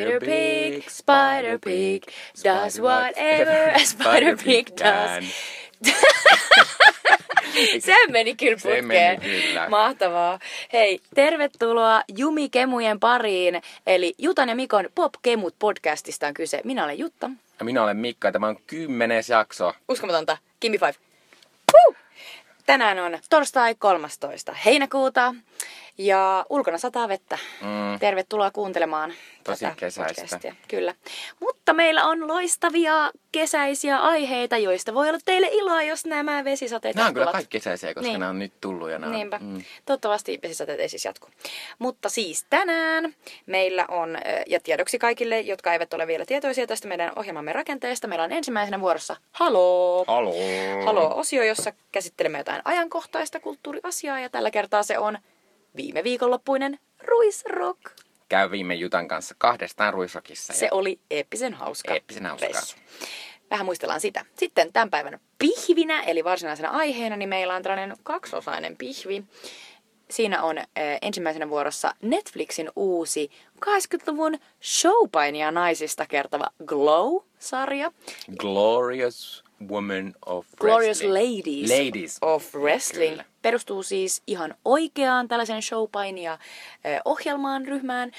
Spider Pig, Spider Pig does whatever a Spider Pig does. Se meni kyllä putkeen. meni kyllä. Mahtavaa. Hei, tervetuloa Jumi Kemujen pariin. Eli Jutan ja Mikon Pop Kemut podcastista on kyse. Minä olen Jutta. Ja minä olen Mikka ja tämä on kymmenes jakso. Uskomatonta. Gimme five. Woo! Tänään on torstai 13. heinäkuuta ja ulkona sataa vettä. Mm. Tervetuloa kuuntelemaan Tosi tätä kesäistä. podcastia. Kyllä. Mutta meillä on loistavia kesäisiä aiheita, joista voi olla teille iloa, jos nämä vesisateet Nämä on kyllä kaikki kesäisiä, koska Niin. nämä on nyt tullut ja nämä on, Niinpä. mm. Toivottavasti vesisateet ei siis jatku. Mutta siis tänään meillä on, ja tiedoksi kaikille, jotka eivät ole vielä tietoisia tästä meidän ohjelmamme rakenteesta, meillä on ensimmäisenä vuorossa Haloo! Haloo. Haloo-osio, jossa käsittelemme jotain ajankohtaista kulttuuriasiaa, ja tällä kertaa se on viime viikonloppuinen Ruisrock. Käy viime Jutan kanssa kahdestaan Ruisrokissa. Se oli eeppisen hauska. Eeppisen reissu. Vähän muistellaan sitä. Sitten tämän päivän pihvinä, eli varsinaisena aiheena, niin meillä on tällainen kaksosainen pihvi. Siinä on äh, ensimmäisenä vuorossa Netflixin uusi 80-luvun showpainia naisista kertova Glow-sarja. Glorious Woman of Glorious Wrestling. Ladies, Ladies. of Wrestling. Kyllä. Perustuu siis ihan oikeaan tällaisen showpainia ohjelmaan, ryhmään,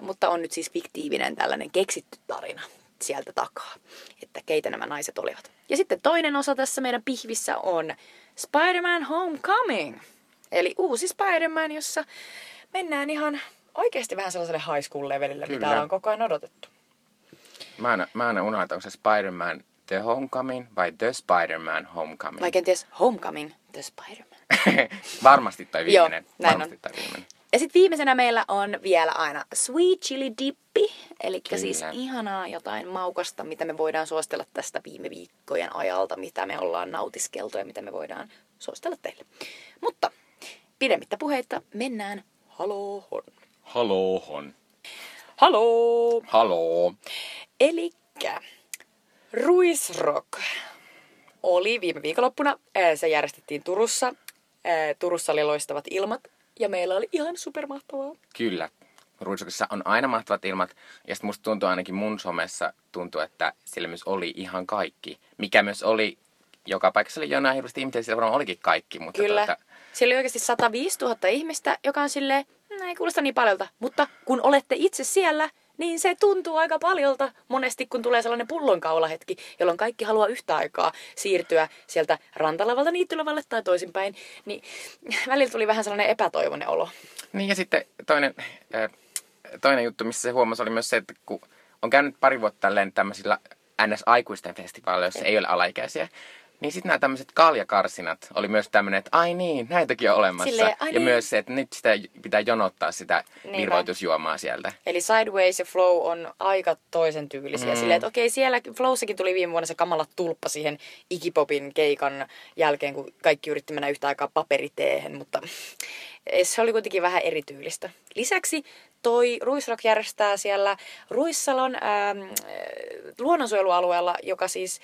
mutta on nyt siis fiktiivinen tällainen keksitty tarina sieltä takaa, että keitä nämä naiset olivat. Ja sitten toinen osa tässä meidän pihvissä on Spider-Man Homecoming, eli uusi Spider-Man, jossa mennään ihan oikeasti vähän sellaiselle high school levelille, mitä ollaan koko ajan odotettu. Mä aina, mä aina unohdan, onko se Spider-Man The Homecoming vai The Spider-Man Homecoming. Vai kenties Homecoming, The Spider-Man. Varmasti toi viimeinen. Joo, näin Varmasti on. toi viimeinen. Ja sitten viimeisenä meillä on vielä aina sweet chili dippi. Eli Kyllä. siis ihanaa jotain maukasta, mitä me voidaan suostella tästä viime viikkojen ajalta, mitä me ollaan nautiskeltu ja mitä me voidaan suostella teille. Mutta pidemmittä puheitta mennään haloohon. Halohon. Haloo! Haloo. Elikkä Ruisrock oli viime viikonloppuna. Se järjestettiin Turussa. Turussa oli loistavat ilmat ja meillä oli ihan supermahtavaa. Kyllä. Ruisokissa on aina mahtavat ilmat. Ja sitten musta tuntuu ainakin mun somessa tuntuu, että sillä myös oli ihan kaikki. Mikä myös oli, joka paikassa oli jonain hirveästi ihmisiä, sillä varmaan olikin kaikki. Mutta Kyllä. Tuota, Siellä oli oikeasti 105 000 ihmistä, joka on silleen, "Mm, ei kuulosta niin paljolta. Mutta kun olette itse siellä, niin se tuntuu aika paljolta monesti, kun tulee sellainen pullonkaulahetki, jolloin kaikki haluaa yhtä aikaa siirtyä sieltä rantalavalta niittylavalle tai toisinpäin. Niin välillä tuli vähän sellainen epätoivoinen olo. Niin ja sitten toinen, toinen juttu, missä se huomasi, oli myös se, että kun on käynyt pari vuotta tälleen tämmöisillä NS-aikuisten festivaaleilla, joissa ei ole alaikäisiä, niin sitten nämä tämmöiset kaljakarsinat oli myös tämmöinen, että ai niin, näitäkin on olemassa. Silleen, ja niin. myös se, että nyt sitä pitää jonottaa sitä Niinpä. virvoitusjuomaa sieltä. Eli Sideways ja Flow on aika toisen tyylisiä. Mm. Silleen, että okei, siellä Flowssakin tuli viime vuonna se kamala tulppa siihen Iggy-popin keikan jälkeen, kun kaikki yritti mennä yhtä aikaa paperiteehen, mutta se oli kuitenkin vähän erityylistä. Lisäksi toi Ruisrock järjestää siellä Ruissalon ähm, luonnonsuojelualueella, joka siis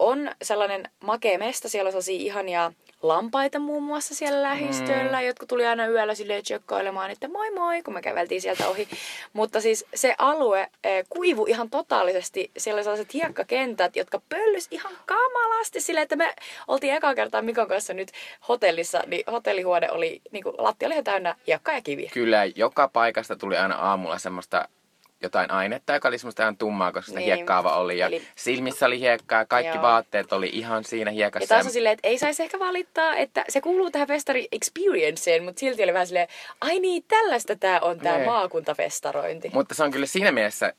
on sellainen makea mesta. Siellä on sellaisia ihania lampaita muun muassa siellä lähistöllä. Mm. Jotkut tuli aina yöllä silleen tjökkoilemaan, että moi moi, kun me käveltiin sieltä ohi. Mutta siis se alue eh, kuivu ihan totaalisesti. Siellä oli sellaiset hiekkakentät, jotka pöllys ihan kamalasti silleen, että me oltiin ekaa kertaa Mikon kanssa nyt hotellissa, niin hotellihuone oli, niin kuin, lattia oli ihan täynnä hiekkaa ja kiviä. Kyllä, joka paikasta tuli aina aamulla semmoista jotain ainetta, joka oli semmoista ihan tummaa, koska sitä Niin. hiekkaava oli. Ja Eli- silmissä oli hiekkaa, kaikki Joo. vaatteet oli ihan siinä Ja hiekassa. taas on silleen, että ei saisi ehkä valittaa, että se kuuluu tähän festari experienceen, mutta silti oli vähän silleen, ai niin, tällaista tämä on tämä Nee. maakuntafestarointi. Mutta se on kyllä siinä mielessä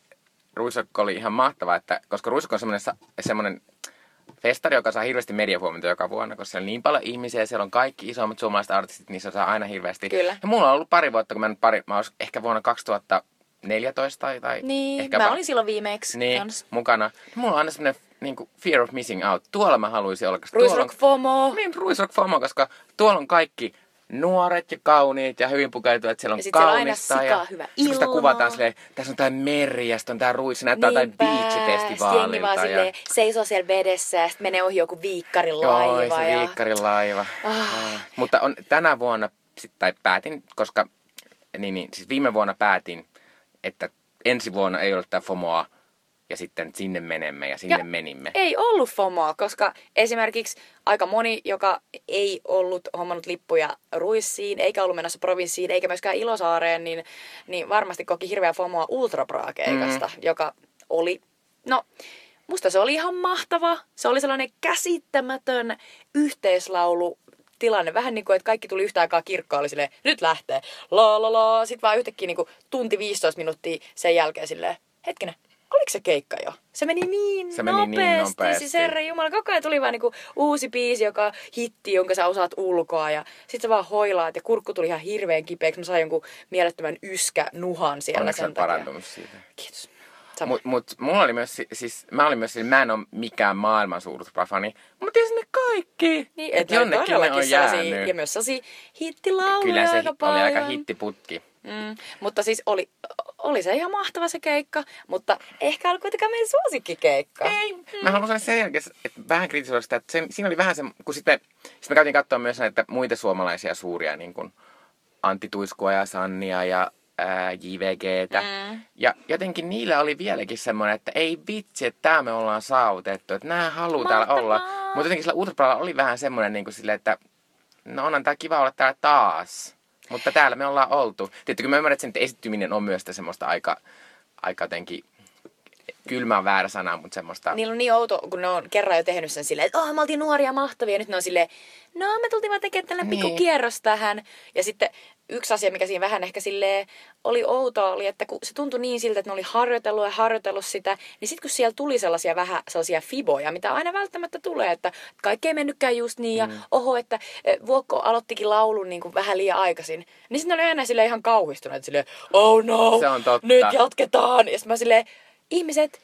Ruisokko oli ihan mahtava, että koska Ruisokko on semmoinen, semmoinen festari, joka saa hirveästi mediahuomiota joka vuonna, koska siellä on niin paljon ihmisiä, siellä on kaikki isommat suomalaiset artistit, niissä saa aina hirveästi. Kyllä. Ja mulla on ollut pari vuotta, kun mä nyt pari, mä olisin ehkä vuonna 2014 tai, tai Niin, ehkä mä olin silloin viimeksi niin, kans. mukana. Mulla on aina semmoinen niin kuin fear of missing out. Tuolla mä haluaisin olla. koska Ruisrock on, FOMO. niin, Ruisrock FOMO, koska tuolla on kaikki nuoret ja kauniit ja hyvin pukeutuvat. Siellä on Ja sit siellä on aina kaunista ja hyvä kun sitä ilma. kuvataan silleen, tässä on tää meri ja sitten on tää ruis, se näyttää jotain jengi vaan. Ja... silleen seisoo siellä vedessä ja sitten menee ohi joku viikkarin Joo, laiva. se ja... viikkarin laiva. Ah. Ah. Mutta on tänä vuonna, sit, tai päätin, koska niin, niin, siis viime vuonna päätin, että ensi vuonna ei ole tää FOMOa ja sitten sinne menemme ja sinne Ja menimme. Ei ollut FOMOa, koska esimerkiksi aika moni, joka ei ollut hommannut lippuja Ruissiin, eikä ollut menossa provinssiin, eikä myöskään Ilosaareen, niin, niin varmasti koki hirveä FOMOa Ultrabra-keikasta, mm. joka oli, no, musta se oli ihan mahtava. Se oli sellainen käsittämätön yhteislaulu tilanne. Vähän niin kuin, että kaikki tuli yhtä aikaa kirkkoon, oli silleen, nyt lähtee, la la la. Sitten vaan yhtäkkiä niin kuin tunti 15 minuuttia sen jälkeen silleen, hetkinen, oliko se keikka jo? Se meni niin Se meni niin nopeasti. nopeasti. Siis herra jumala, koko ajan tuli vaan niinku uusi biisi, joka hitti, jonka sä osaat ulkoa. Ja sit sä vaan hoilaat ja kurkku tuli ihan hirveän kipeäksi. Mä sain jonkun mielettömän yskä nuhan siellä Onneksi sen takia. parantunut siitä. Kiitos. Sama. Mut, mut mulla oli myös, si- siis mä olin myös, mä en ole mikään maailman suuruusfani, mutta tiesin ne kaikki. niin, et on jonnekin ne on jäänyt. ja myös sellaisia hittilauluja Kyllä se aika oli paljon. aika hittiputki. Mm, mutta siis oli, oli se ihan mahtava se keikka, mutta ehkä oli kuitenkaan meidän suosikkikeikka. Ei. Mä haluan sanoa sen jälkeen, että vähän kritisoida sitä, että se, siinä oli vähän se, kun sitten, sitten me käytiin katsoa myös näitä muita suomalaisia suuria, niin kuin Antti Tuiskua ja Sannia ja ää, JVGtä. Mm. Ja jotenkin niillä oli vieläkin semmoinen, että ei vitsi, että tämä me ollaan saavutettu, että nämä haluaa täällä olla. Mutta jotenkin sillä Ultrapralla oli vähän semmoinen niin kuin silleen, että no onhan tää kiva olla täällä taas. Mutta täällä me ollaan oltu. Tietysti mä ymmärrän, että sen esittyminen on myös semmoista aika, aika jotenkin kylmä on väärä sana, mutta semmoista... Niillä on niin outo, kun ne on kerran jo tehnyt sen silleen, että oh, me oltiin nuoria ja mahtavia. Ja nyt ne on silleen, no me tultiin vaan tekemään tällainen Niin. pikku kierros tähän. Ja sitten yksi asia, mikä siinä vähän ehkä silleen oli outoa, oli, että kun se tuntui niin siltä, että ne oli harjoitellut ja harjoitellut sitä, niin sitten kun siellä tuli sellaisia vähän sellaisia fiboja, mitä aina välttämättä tulee, että kaikki ei mennytkään just niin, ja Mm. oho, että eh, Vuokko aloittikin laulun niin kuin vähän liian aikaisin. Niin sitten ne oli aina silleen ihan kauhistuneet, silleen, oh no, Se on totta. nyt jatketaan. Ja sitten mä silleen, ihmiset,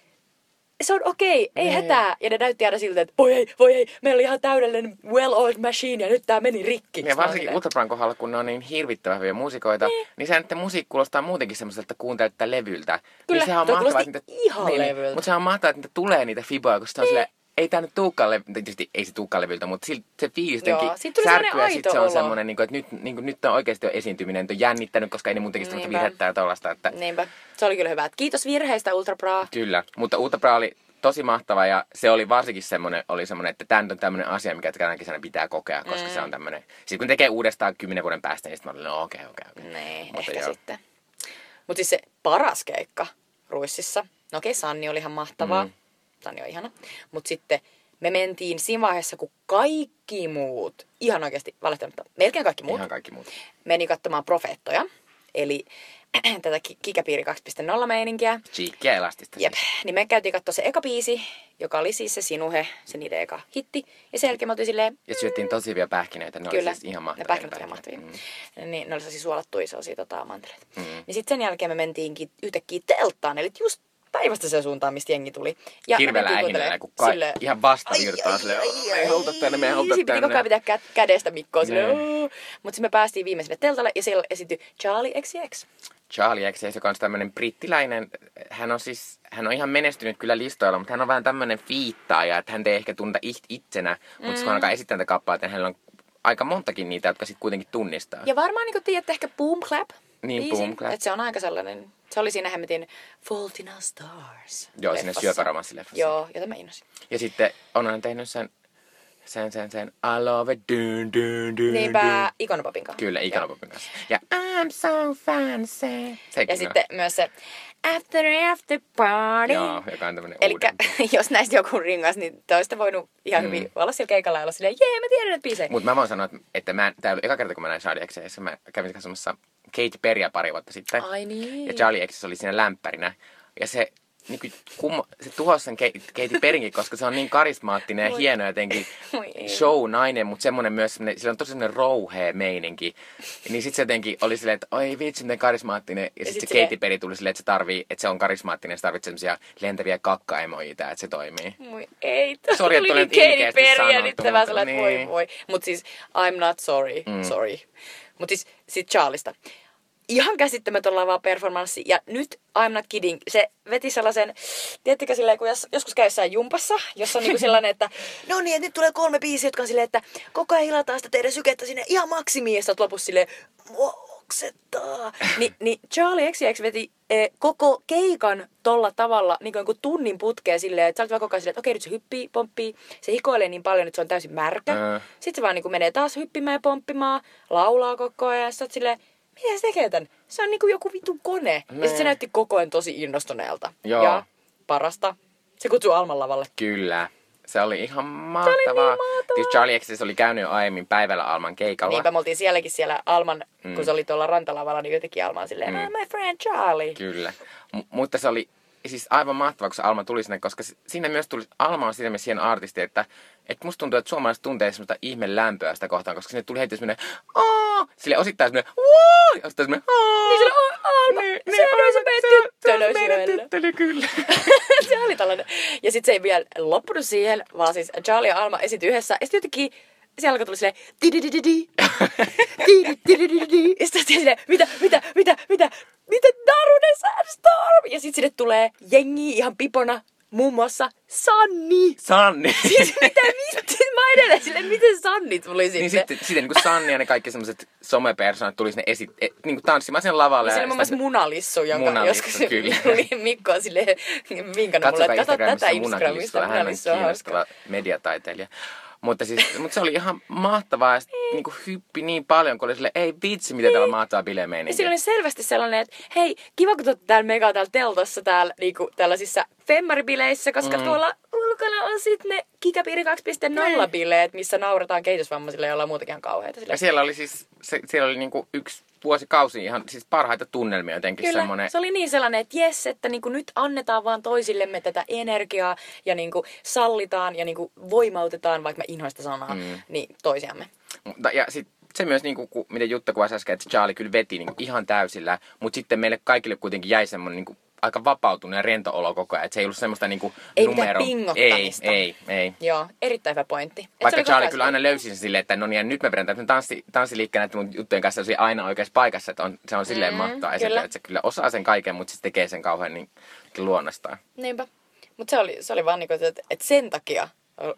se on okei, ei Niin. hätää. Ja ne näytti aina siltä, että voi ei, voi ei, meillä oli ihan täydellinen well-oiled machine ja nyt tää meni rikki. Ja varsinkin Ultrapran kohdalla, kun ne on niin hirvittävän hyviä muusikoita, niin, niin se että musiikki kuulostaa muutenkin semmoiselta, että kuuntelet levyltä. Kyllä, niin sehän on mahtavaa, että niitä, ihan levyltä. Mutta sehän on mahtavaa, että niitä tulee niitä fiboja, koska se on silleen, ei tää nyt levyltä, tietysti ei se tuukaan levyltä, mutta silti se fiilis jotenkin särkyy ja sitten se on semmoinen, niin kuin, että nyt, niin kuin, nyt on oikeasti jo esiintyminen, nyt on jännittänyt, koska ei ne muutenkin Niinpä. virhettä ja tollaista, että Niinpä, se oli kyllä hyvä. Et Kiitos virheistä Ultra Bra. Kyllä, mutta Ultrapra oli tosi mahtava ja se oli varsinkin semmoinen, oli semmoinen, että tämä on tämmöinen asia, mikä tänä kesänä pitää kokea, koska mm. se on tämmöinen. Sitten kun tekee uudestaan kymmenen vuoden päästä, niin sitten mä olin, no okei, okei, okei. Nee, Mutta ehkä joo. sitten. Mutta siis se paras keikka Ruississa, no okei, Sanni oli ihan mahtavaa. Mm. Sanni on ihana. Mutta sitten me mentiin siinä vaiheessa, kun kaikki muut, ihan oikeasti valehtelematta, melkein kaikki muut, Ihan kaikki muut. meni katsomaan profeettoja. Eli tätä Ki- Kikapiiri 2.0 meininkiä. Cheekkiä elastista. Jep, siis. niin me käytiin katsoa se eka biisi, joka oli siis se Sinuhe, se niiden eka hitti. Ja sen jälkeen mä silleen, Ja syöttiin tosi hyviä pähkinöitä, ne Kyllä, oli siis ihan ne mahtavia. pähkinät oli ihan mahtavia. Mm. Niin, ne oli sellaisia suolattuja sellaisia tota, manteleita. Mm. Niin sitten sen jälkeen me mentiinkin yhtäkkiä telttaan, eli just päivästä se suuntaan, mistä jengi tuli. Ja Hirveellä kuuntelemaan kun ka- silleen- ihan vastavirtaa silleen, "Oh, me ei haluta tänne, me ei haluta Siinä piti tänne. ajan pitää kä- kädestä Mikkoa silleen, Nee. Mutta sitten me päästiin viimeiselle teltalle ja siellä esiintyi Charlie XCX. Charlie XCX, joka on tämmöinen brittiläinen, hän on siis, hän on ihan menestynyt kyllä listoilla, mutta hän on vähän tämmöinen fiittaaja, että hän ei ehkä tunta it- itsenä, mutta mm. kun hän alkaa esittää näitä kappaleita, niin hänellä on aika montakin niitä, jotka sitten kuitenkin tunnistaa. Ja varmaan niin tiedätte ehkä Boom Clap. Niin, biisi, Boom Clap. Että se on aika sellainen, se oli siinä Hemmetin Fault in Our Stars. Joo, sinne leffassa. syöpäromanssileffassa. Joo, jota mä innosin. Ja sitten on hän tehnyt sen, sen, sen, sen, I love it, dun, dun, dun, Niinpä Ikonopopin kanssa. Kyllä. Ikonopopin kanssa. Ja I'm so fancy. Sekin Ja on. sitten myös se After After Party. Joo, joka on tämmönen Eli uudempi. jos näistä joku ringas, niin te olisitte voinut ihan Mm. hyvin olla siellä keikalla ja olla silleen, jee, mä tiedän näitä biisejä. Mutta mä voin sanoa, että, että mä, tää oli eka kerta, kun mä näin XCX, mä kävin katsomassa Katy Perryä pari vuotta sitten. Ai niin. Ja Charlie XCX oli siinä lämpärinä. Ja se, niin kuin, kummo, se tuhosi sen Katy, Katy Perrinkin, koska se on niin karismaattinen ja Voi. hieno jotenkin show-nainen, mutta semmoinen myös, semmonen, sillä on tosi semmoinen rouhea meininki. Niin sitten se jotenkin oli silleen, että oi vitsi, miten karismaattinen. Ja, sitten sit se silleen- Katy Perry tuli silleen, että se tarvii, että se on karismaattinen, se tarvitsee semmoisia lentäviä kakkaemoita, että se toimii. Moi, ei. Tuli olen niin Katy Perry ja nyt sä vaan mutta sellainen, voi niin. voi. Mut siis, I'm not sorry, mm. sorry. Mut siis, sit Charlista. Ihan käsittämätön lava performanssi. Ja nyt, I'm not kidding, se veti sellaisen, tiedättekö silleen, kun jos, joskus käy jossain jumpassa, jossa on niinku sellainen, että no niin, että nyt tulee kolme biisiä, jotka on silleen, että koko ajan hilataan sitä teidän sykettä sinne ihan maksimiin. Ja lopussa silleen, "Mo- maksettaa. Ni, niin Charlie XCX veti eh, koko keikan tolla tavalla niin kuin tunnin putkeen silleen, että sä olet vaan koko ajan silleen, että okei nyt se hyppii, pomppii, se hikoilee niin paljon, että se on täysin märkä. Ää. Sitten se vaan niin kuin menee taas hyppimään ja pomppimaan, laulaa koko ajan ja sä oot silleen, mitä se tekee tän? Se on niinku joku vitu kone. Ja Nee. sitten se näytti koko ajan tosi innostuneelta. Joo. Ja parasta, se kutsui Alman lavalle. Kyllä. Se oli ihan mahtavaa. niin mahtavaa. Tietysti Charlie XCX oli käynyt jo aiemmin päivällä Alman keikalla. Niinpä me oltiin sielläkin siellä Alman, mm. kun se oli tuolla rantalavalla, niin jotenkin Alman silleen, mm. my friend Charlie. Kyllä. M- mutta se oli siis aivan mahtavaa, kun se Alma tuli sinne, koska si- siinä myös tuli, Alma on siinä mielessä hieno artisti, että, että musta tuntuu, että suomalaiset tuntee semmoista ihme lämpöä sitä kohtaan, koska sinne tuli heti semmoinen, aah, sille osittain semmoinen, wow, ja osittain semmoinen, aah. Niin sillä on Alma, se on se meidän meidän siellä. tyttöni, kyllä. se oli tällainen. Ja sitten se ei vielä loppunut siihen, vaan siis Charlie ja Alma esitti yhdessä. Ja sitten jotenkin siellä alkoi tulla silleen tididididi, tididididi. Ja sitten silleen, mitä, mitä, mitä, mitä, mitä Narunen Sandstorm. Ja sitten sinne tulee jengi ihan pipona, muun muassa Sanni. Sanni. Siis mitä vittu, mä edelleen silleen, miten Sanni tuli sinne. Niin sitten, sitten niin kuin Sanni ja ne kaikki semmoiset somepersonat tuli sinne esi- e, niin kuin tanssimaan sen lavalle. Ja on muun muassa Munalissu, jonka Munalissu, joskus kyllä. Mikko on silleen vinkannut mulle, kato tätä Instagramista Munalissu on hauska. kiinnostava mediataiteilija. Mutta, siis, mutta se oli ihan mahtavaa ja sit, niin kuin hyppi niin paljon, kun oli sille, ei vitsi, mitä täällä mahtavaa Ja bilemeininki. siinä oli selvästi sellainen, että hei, kiva kun te olette täällä mega täällä teltassa täällä niinku, tällaisissa femmaribileissä, koska mm. tuolla ulkona on sitten ne Kikapiiri 2.0 bileet, missä naurataan kehitysvammaisille, joilla on muutakin ihan kauheita. Ja Silleen, siellä oli siis, se, siellä oli niinku yksi vuosikausi ihan siis parhaita tunnelmia jotenkin Kyllä, semmoinen. se oli niin sellainen, että jes, että niinku nyt annetaan vaan toisillemme tätä energiaa ja niinku sallitaan ja niinku voimautetaan, vaikka mä inhoin sitä sanaa, mm. niin toisiamme. Mutta, ja sit se myös, niinku, ku, miten Jutta kuvasi äsken, että Charlie kyllä veti niinku, ihan täysillä, mutta sitten meille kaikille kuitenkin jäi semmoinen niinku, aika vapautunut ja rento olo koko ajan. Että se ei ollut semmoista niinku, Ei numero... Ei, ei, ei. Joo, erittäin hyvä pointti. Et Vaikka oli Charlie kyllä aina löysi sen silleen, että no niin, nyt me vedän tämmöisen tanssi, tanssiliikkeen näiden mun juttujen kanssa se aina oikeassa paikassa, että on, se on silleen Mm, mahtavaa kyllä. että se kyllä osaa sen kaiken, mutta se tekee sen kauhean niin, luonnostaan. Niinpä. Mutta se oli, se oli vaan niinku, että, että sen takia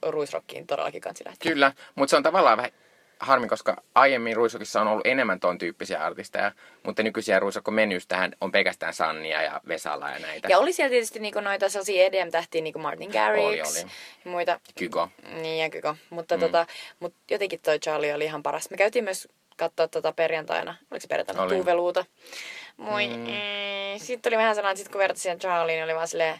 Ruisrockiin todellakin kansi lähteä. Kyllä, mutta se on tavallaan vähän harmi, koska aiemmin Ruisokissa on ollut enemmän ton tyyppisiä artisteja, mutta nykyisiä Ruisokko menystähän on pelkästään Sannia ja Vesala ja näitä. Ja oli siellä tietysti niinku noita sellaisia EDM-tähtiä, niinku Martin Garrix Oli, oli. ja muita. Kygo. Niin, ja Kyko. Mutta mm. tota, mut jotenkin toi Charlie oli ihan paras. Me käytiin myös katsoa tota perjantaina, oliko se perjantaina, Oli. Tuuveluuta. Moi. Mm. Sitten oli vähän sellainen, että sit kun vertasin Charlieen, niin oli vaan silleen,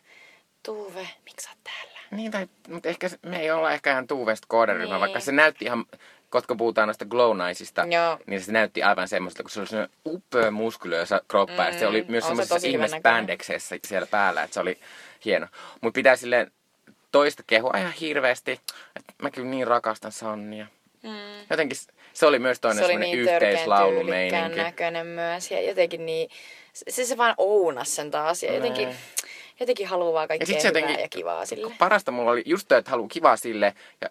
Tuuve, miksi sä oot täällä? Niin, tai, mutta ehkä me ei olla ehkä ihan Tuuvesta kohderyhmä, Niin. vaikka se näytti ihan, koska puhutaan noista glow-naisista, Joo. niin se näytti aivan semmoista, kun se oli sellainen upea muskulöösä kroppa, ja se oli myös semmoisessa spandexissa siellä päällä, että se oli hieno. Mutta pitää silleen toista kehua ihan hirveästi, että mä kyllä niin rakastan Sannia. Mm. Jotenkin se oli myös toinen Se oli semmoinen niin yhteislaulumeininki. näköinen myös. Ja jotenkin niin, se, se vaan ounas sen taas. Ja jotenkin, Nee. jotenkin haluaa Ja kaikkea sit se hyvää jotenkin, ja kivaa sille. parasta mulla oli just toi, että haluaa kivaa sille. Ja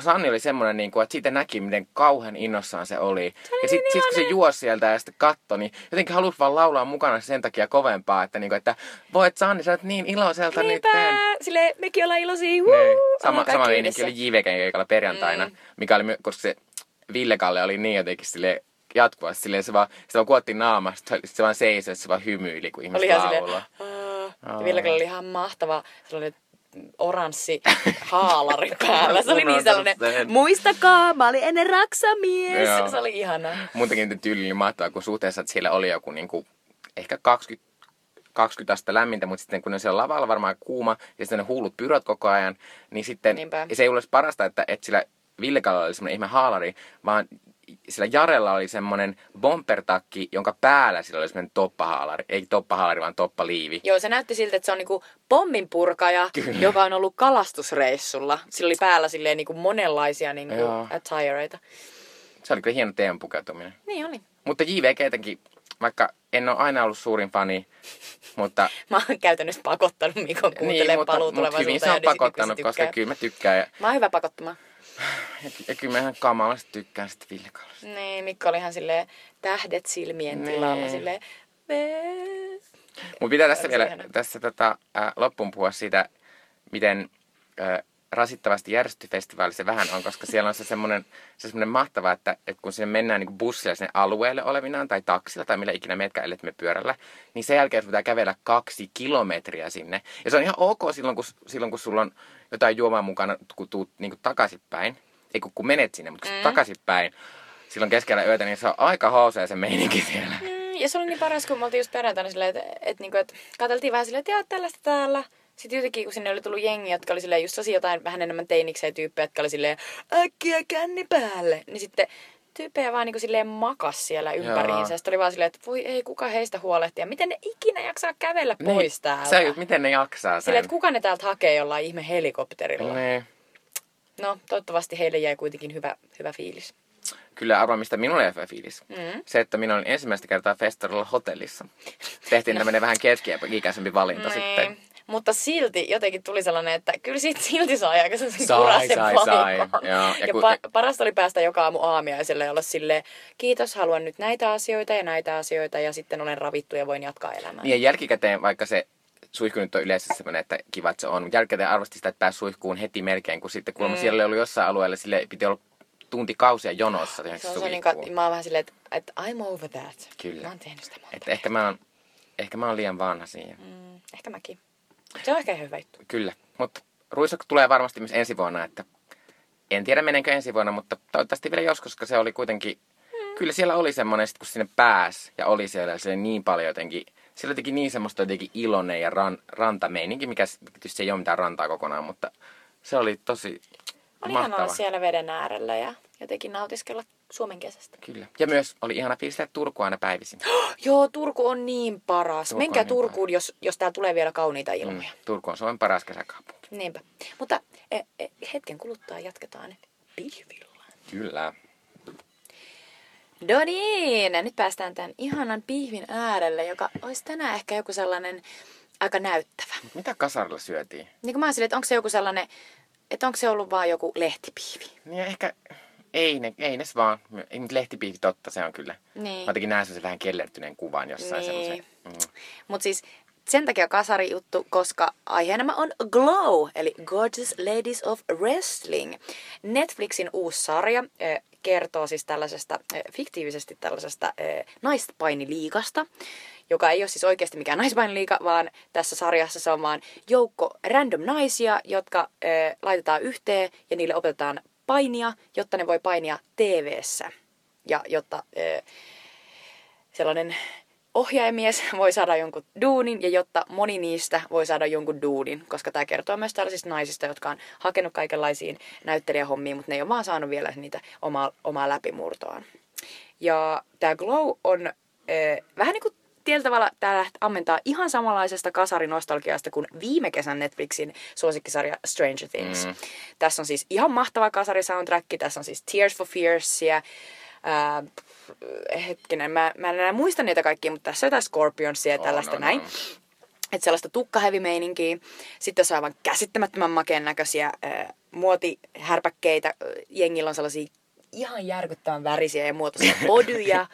Sanni oli semmoinen, niin kuin, että siitä näki, miten kauhean innossaan se oli. ja sitten niin sit, kun se juosi sieltä ja sitten katsoi, niin jotenkin halusi vaan laulaa mukana sen takia kovempaa, että, niin kuin, että voit Sanni, sä oot niin iloiselta nyt. Sille mekin ollaan iloisia. Woo! Niin. Sama, sama meininki oli JVGn keikalla perjantaina, mm. mikä oli, koska se Ville Kalle oli niin jotenkin sille jatkuvasti silleen, se vaan, se vaan kuotti naamasta, se vaan seisoi, se vaan hymyili, kun Oli ihmiset ihan silleen, laulaa. "Aa." ja Ville oli ihan mahtava sellainen oranssi haalari päällä. Se oli niin sellainen, muistakaa, mä olin ennen raksamies. Joo. Se oli ihanaa. Muutenkin nyt tyyli oli mahtavaa, kun suhteessa, että siellä oli joku niinku, ehkä 20, 20 astetta lämmintä, mutta sitten kun ne on siellä lavalla varmaan kuuma ja sitten ne hullut pyrät koko ajan, niin sitten Niinpä. ja se ei edes parasta, että, että sillä Villekalla oli semmoinen ihme haalari, vaan sillä Jarella oli semmoinen bompertakki, jonka päällä sillä oli semmoinen toppahaalari. Ei toppahaalari, vaan toppaliivi. Joo, se näytti siltä, että se on niinku pomminpurkaja, Kyllä. joka on ollut kalastusreissulla. Sillä oli päällä silleen niinku monenlaisia niinku Joo. attireita. Se oli kyllä hieno teeman pukeutuminen. Niin oli. Mutta JVG jotenkin, vaikka en ole aina ollut suurin fani, mutta Mä oon käytännössä pakottanut Mikon kuuntelemaan niin, mutta, paluu mutta hyvin se on niin pakottanut, se koska tykkää. kyllä mä tykkään. Ja, Mä oon hyvä pakottamaan. Ja, ja kyllä mä ihan kamalasti tykkään sitä Ville Kallasta. Niin, Mikko oli ihan silleen tähdet silmien Nee. tilalla silleen. Mutta pitää tässä vielä tässä tota, äh, loppuun puhua siitä, miten äh, rasittavasti järjestetty festivaali se vähän on, koska siellä on se semmoinen, se semmoinen mahtava, että, että kun sinne mennään niin bussilla sinne alueelle olevinaan tai taksilla tai millä ikinä metkään, ellei me pyörällä, niin sen jälkeen pitää kävellä kaksi kilometriä sinne. Ja se on ihan ok silloin, kun, silloin, kun sulla on jotain juomaa mukana, kun tuut niin kuin takaisinpäin. Ei kun, kun menet sinne, mutta kun mm. takaisinpäin silloin keskellä yötä, niin se on aika hausea se meininki siellä. Mm, ja se oli niin paras, kun me oltiin just perjantaina silleen, että, että, että, niinku, että katseltiin vähän silleen, että jaa, tällaista täällä. Sitten jotenkin, kun sinne oli tullut jengi, jotka oli silleen just tosi jotain vähän enemmän teinikseen tyyppejä, jotka oli silleen äkkiä känni päälle. Niin sitten tyyppejä vaan niin silleen makas siellä ympäriinsä. Sitten oli vaan silleen, että voi ei, kuka heistä huolehtia. Miten ne ikinä jaksaa kävellä niin, pois täältä? Se, miten ne jaksaa sen. Silleen, että kuka ne täältä hakee jollain ihme helikopterilla. Niin. No, toivottavasti heille jäi kuitenkin hyvä, hyvä fiilis. Kyllä arvaa, mistä minulle jäi hyvä fiilis. Mm. Se, että minä olin ensimmäistä kertaa festarilla hotellissa. Tehtiin no. tämmöinen vähän keski-ikäisempi valinta niin. sitten. Mutta silti jotenkin tuli sellainen, että kyllä siitä silti sai aika sellaisen sai, kurasen sai, sai. Joo, ja, ja kun... pa- parasta oli päästä joka aamu aamiaiselle ja olla silleen, kiitos, haluan nyt näitä asioita ja näitä asioita ja sitten olen ravittu ja voin jatkaa elämää. Niin ja jälkikäteen, vaikka se suihku nyt on yleensä sellainen, että kiva, että se on. Jälkikäteen arvosti sitä, että pääsi suihkuun heti melkein, kun sitten kuulemma mm. siellä oli jossain alueella, sille piti olla tuntikausia jonossa. Se on se niin kuin, mä oon vähän silleen, että, että I'm over that. Kyllä. Mä oon tehnyt sitä monta että ehkä mä, oon, ehkä mä oon liian vanha siihen. Mm, ehkä mäkin. Se on ehkä hyvä juttu. Kyllä, mutta Ruisok tulee varmasti myös ensi vuonna, että en tiedä menenkö ensi vuonna, mutta toivottavasti vielä joskus, koska se oli kuitenkin, mm. kyllä siellä oli semmoinen, sit kun sinne pääs ja oli siellä, siellä niin paljon jotenkin, siellä jotenkin niin semmoista jotenkin iloinen ja ran, rantameininki, mikä tietysti ei ole mitään rantaa kokonaan, mutta se oli tosi oli mahtava. siellä veden äärellä ja jotenkin nautiskella Suomen kesästä. Kyllä. Ja myös oli ihana fiilistää Turkua aina päivisin. Joo, Turku on niin paras. Turku Menkää niin Turkuun, paras. jos, jos täällä tulee vielä kauniita ilmoja. Mm, Turku on Suomen paras kesäkaupunki. Niinpä. Mutta e, e, hetken kuluttaa jatketaan pihvillä. Kyllä. No niin, nyt päästään tämän ihanan pihvin äärelle, joka olisi tänään ehkä joku sellainen aika näyttävä. Mitä kasarilla syötiin? Niin kuin mä olisin, että onko se joku sellainen, että onko se ollut vaan joku lehtipiivi? Niin ehkä ei ne, ei ne vaan. Lehtipiivi totta, se on kyllä. Niin. Mä jotenkin näen sen vähän kellertyneen kuvan jossain niin. semmoisen. Mm. Mut siis sen takia kasari juttu, koska aiheena on Glow, eli Gorgeous Ladies of Wrestling. Netflixin uusi sarja kertoo siis tällaisesta, fiktiivisesti tällaisesta naispainiliigasta, joka ei ole siis oikeasti mikään naispainiliiga, vaan tässä sarjassa se on vaan joukko random naisia, jotka laitetaan yhteen ja niille opetetaan painia, jotta ne voi painia TV-ssä. Ja jotta ö, sellainen ohjaajamies voi saada jonkun duunin ja jotta moni niistä voi saada jonkun duunin, koska tämä kertoo myös tällaisista naisista, jotka on hakenut kaikenlaisiin näyttelijähommiin, mutta ne ei ole vaan saanut vielä niitä omaa, omaa läpimurtoaan. Ja tämä Glow on ö, vähän niin kuin tietyllä tavalla tämä ammentaa ihan samanlaisesta kasarinostalgiasta kuin viime kesän Netflixin suosikkisarja Stranger Things. Mm. Tässä on siis ihan mahtava kasarisoundtrack, tässä on siis Tears for Fearsia, Ää, hetkinen, mä, mä en enää muista niitä kaikkia, mutta tässä on jotain Scorpionsia ja tällaista oh, no, näin. No. Että sellaista tukkaheavy-meininkiä. Sitten on aivan käsittämättömän makeen näköisiä ää, muotihärpäkkeitä. Jengillä on sellaisia ihan järkyttävän värisiä ja muotoisia podyja.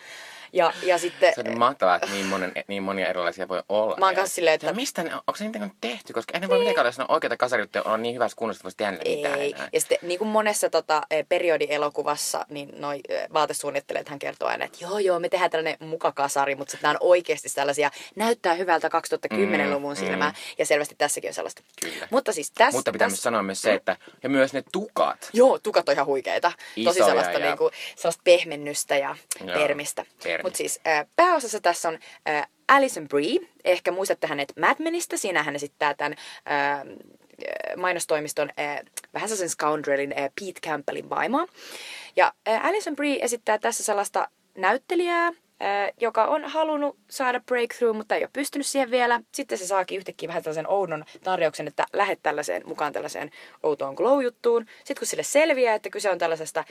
Ja, ja sitten... Se on mahtavaa, että niin, monen, niin monia erilaisia voi olla. Mä oon kanssa silleen, että... Ja mistä ne, onko se niitä tehty? Koska ei ne voi niin. mitenkään olla oikeita kasariutteja olla niin hyvässä kunnossa, että voisi tehdä ei. mitään enää. Ja sitten niin kuin monessa tota, eh, periodielokuvassa, niin noi eh, vaatesuunnittelijat hän kertoo aina, että joo joo, me tehdään tällainen mukakasari, mutta sitten nämä on oikeasti tällaisia, näyttää hyvältä 2010-luvun mm, silmää. Mm. Ja selvästi tässäkin on sellaista. Kyllä. Mutta siis tässä... Mutta pitää täs... sanoa myös se, että ja myös ne tukat. Joo, tukat on ihan huikeita. Isoja Tosi sellaista, ja... niin kuin, sellaista pehmennystä ja joo, termistä. Mutta siis äh, pääosassa tässä on äh, Alison Brie. Ehkä muistatte hänet Mad Menistä. Siinä hän esittää tämän äh, mainostoimiston äh, vähän sellaisen scoundrelin äh, Pete Campbellin vaimoa. Ja äh, Alison Brie esittää tässä sellaista näyttelijää, äh, joka on halunnut saada breakthrough, mutta ei ole pystynyt siihen vielä. Sitten se saakin yhtäkkiä vähän tällaisen oudon tarjouksen, että lähdet tällaiseen, mukaan tällaiseen outoon glow-juttuun. Sitten kun sille selviää, että kyse on tällaisesta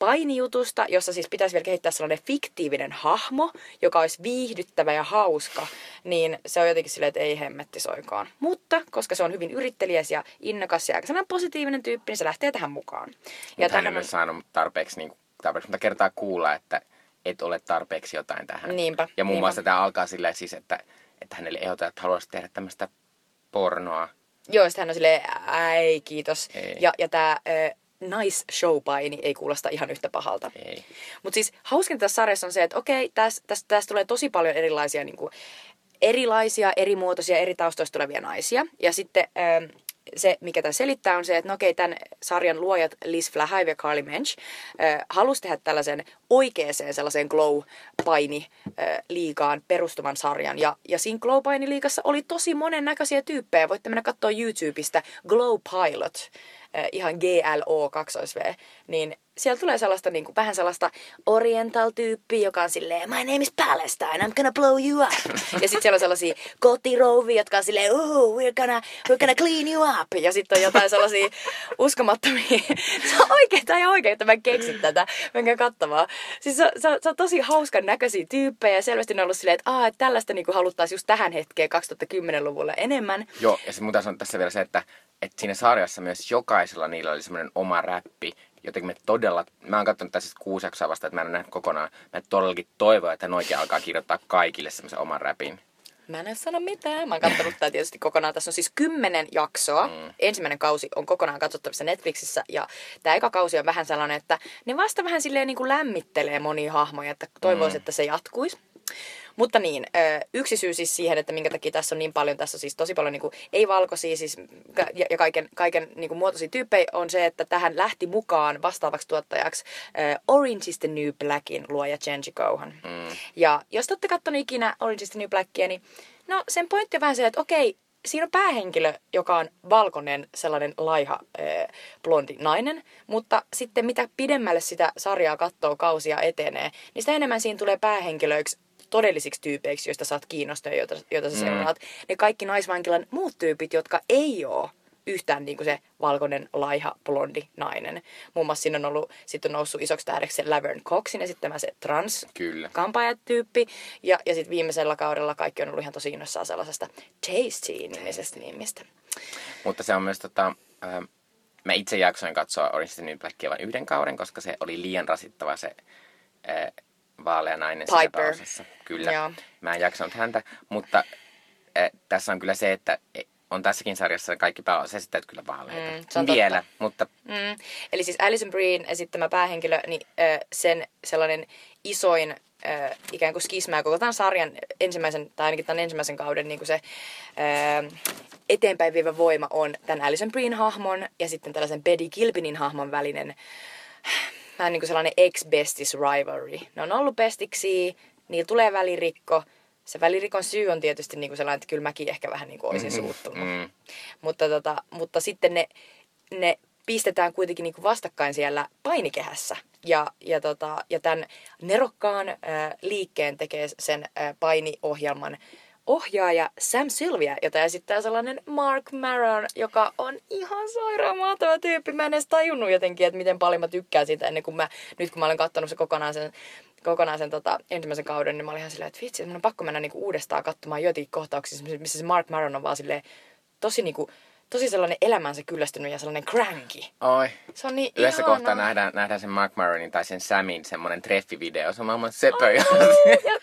painijutusta, jossa siis pitäisi vielä kehittää sellainen fiktiivinen hahmo, joka olisi viihdyttävä ja hauska, niin se on jotenkin silleen, että ei hemmetti soikaan. Mutta koska se on hyvin yrittelijäs ja innokas ja aika positiivinen tyyppi, niin se lähtee tähän mukaan. Ja hän on myös saanut tarpeeksi, niin tarpeeksi monta kertaa kuulla, että et ole tarpeeksi jotain tähän. Niinpä. Ja muun niinpä. muassa tämä alkaa silleen siis, että, että hänelle ehdotetaan, että haluaisi tehdä tämmöistä pornoa Joo, sitten hän on silleen, ei kiitos. Ei. Ja, ja tää äh, nice showpaini ei kuulosta ihan yhtä pahalta. Mutta siis hauskinta tässä sarjassa on se, että okei, tässä täs, täs tulee tosi paljon erilaisia, niinku, erilaisia, eri muotoisia, eri taustoista tulevia naisia. Ja sitten ähm, se, mikä tämä selittää, on se, että no okei, tämän sarjan luojat Liz Flahive ja Carly Mensch äh, halusi tehdä tällaisen oikeeseen sellaiseen glow-paini äh, liigaan perustuvan sarjan. Ja, ja siinä glow-paini-liigassa oli tosi monennäköisiä tyyppejä. Voitte mennä katsoa YouTubesta Glow Pilot, ihan GLO 2 V, niin siellä tulee sellaista niin kuin, vähän sellaista oriental-tyyppiä, joka on silleen, my name is Palestine, I'm gonna blow you up. ja sitten siellä on sellaisia kotirouvia, jotka on silleen, oh, we're gonna, we're gonna clean you up. Ja sitten on jotain sellaisia uskomattomia, se on oikein, tai oikein, että mä en keksi tätä, menkää katsomaan. Siis se, se, se, on tosi hauskan näköisiä tyyppejä ja selvästi ne on ollut silleen, että, Aa, että tällaista niin haluttaisiin just tähän hetkeen 2010-luvulla enemmän. Joo, ja se muuta on tässä vielä se, että, että siinä sarjassa myös jokaisella niillä oli semmoinen oma räppi, jotenkin me todella, mä oon katsonut tässä kuusi jaksoa vasta, että mä en nähnyt kokonaan. Mä todellakin toivon, että hän oikein alkaa kirjoittaa kaikille semmoisen oman räpin. Mä en sano mitään. Mä oon katsonut tää tietysti kokonaan. Tässä on siis kymmenen jaksoa. Mm. Ensimmäinen kausi on kokonaan katsottavissa Netflixissä. Ja tämä eka kausi on vähän sellainen, että ne vasta vähän silleen niin kuin lämmittelee monia hahmoja. Että toivoisin, mm. että se jatkuisi. Mutta niin, yksi syy siis siihen, että minkä takia tässä on niin paljon, tässä on siis tosi paljon niin kuin, ei-valkoisia siis, ja kaiken, kaiken niin kuin, muotoisia tyyppejä, on se, että tähän lähti mukaan vastaavaksi tuottajaksi Orange is the New Blackin luoja Jenji Kohan. Mm. Ja jos te olette katsoneet ikinä Orange is the New Blackia, niin no sen pointti on vähän se, että okei, siinä on päähenkilö, joka on valkoinen, sellainen laiha, äh, blondi nainen, mutta sitten mitä pidemmälle sitä sarjaa katsoo kausia etenee, niin sitä enemmän siinä tulee päähenkilöiksi todellisiksi tyypeiksi, joista saat kiinnostua, joita, joita sä mm. seuraat. Ne kaikki naisvankilan muut tyypit, jotka ei ole yhtään niin kuin se valkoinen, laiha, blondi nainen. Muun muassa siinä on ollut, sitten on noussut isoksi tähdeksi se Laverne Coxin esittämä se trans kampaajatyyppi. Ja, ja sitten viimeisellä kaudella kaikki on ollut ihan tosi innoissaan sellaisesta Tasty-nimisestä nimistä. Mutta se on myös tota, äh, mä itse jaksoin katsoa Orange is the New Blackia vain yhden kauden, koska se oli liian rasittava se äh, vaalea nainen Piper. siinä Kyllä, Joo. mä en jaksanut häntä, mutta äh, tässä on kyllä se, että e, on tässäkin sarjassa kaikki pääosasittäjät kyllä vaaleita. Mm, Vielä, totta. mutta... Mm. Eli siis Alison Breen esittämä päähenkilö, niin äh, sen sellainen isoin äh, ikään kuin skisma koko tämän sarjan ensimmäisen, tai ainakin tämän ensimmäisen kauden niin kuin se äh, eteenpäin viivä voima on tämän Alison Breen hahmon ja sitten tällaisen Betty Gilpinin hahmon välinen vähän niin kuin sellainen ex-bestis rivalry. Ne on ollut bestiksi, niillä tulee välirikko. Se välirikon syy on tietysti niin kuin sellainen, että kyllä mäkin ehkä vähän niin kuin olisin mm-hmm. suuttunut. Mm. Mutta, tota, mutta sitten ne, ne pistetään kuitenkin niin kuin vastakkain siellä painikehässä. Ja, ja, tota, ja tämän nerokkaan äh, liikkeen tekee sen äh, painiohjelman ohjaaja Sam Sylvia, jota esittää sellainen Mark Maron, joka on ihan sairaan mahtava tyyppi. Mä en edes tajunnut jotenkin, että miten paljon mä tykkään siitä ennen kuin mä, nyt kun mä olen katsonut se kokonaan sen, kokonaan sen tota, ensimmäisen kauden, niin mä olin ihan silleen, että vitsi, että mun on pakko mennä niinku uudestaan katsomaan joitakin kohtauksia, missä se Mark Maron on vaan silleen tosi niinku tosi sellainen elämänsä kyllästynyt ja sellainen cranky. Oi. Se on niin Yhdessä ihana. kohtaa nähdään, nähdään sen Mark Maronin tai sen Samin semmoinen treffivideo. Se on maailman sepö. Oh,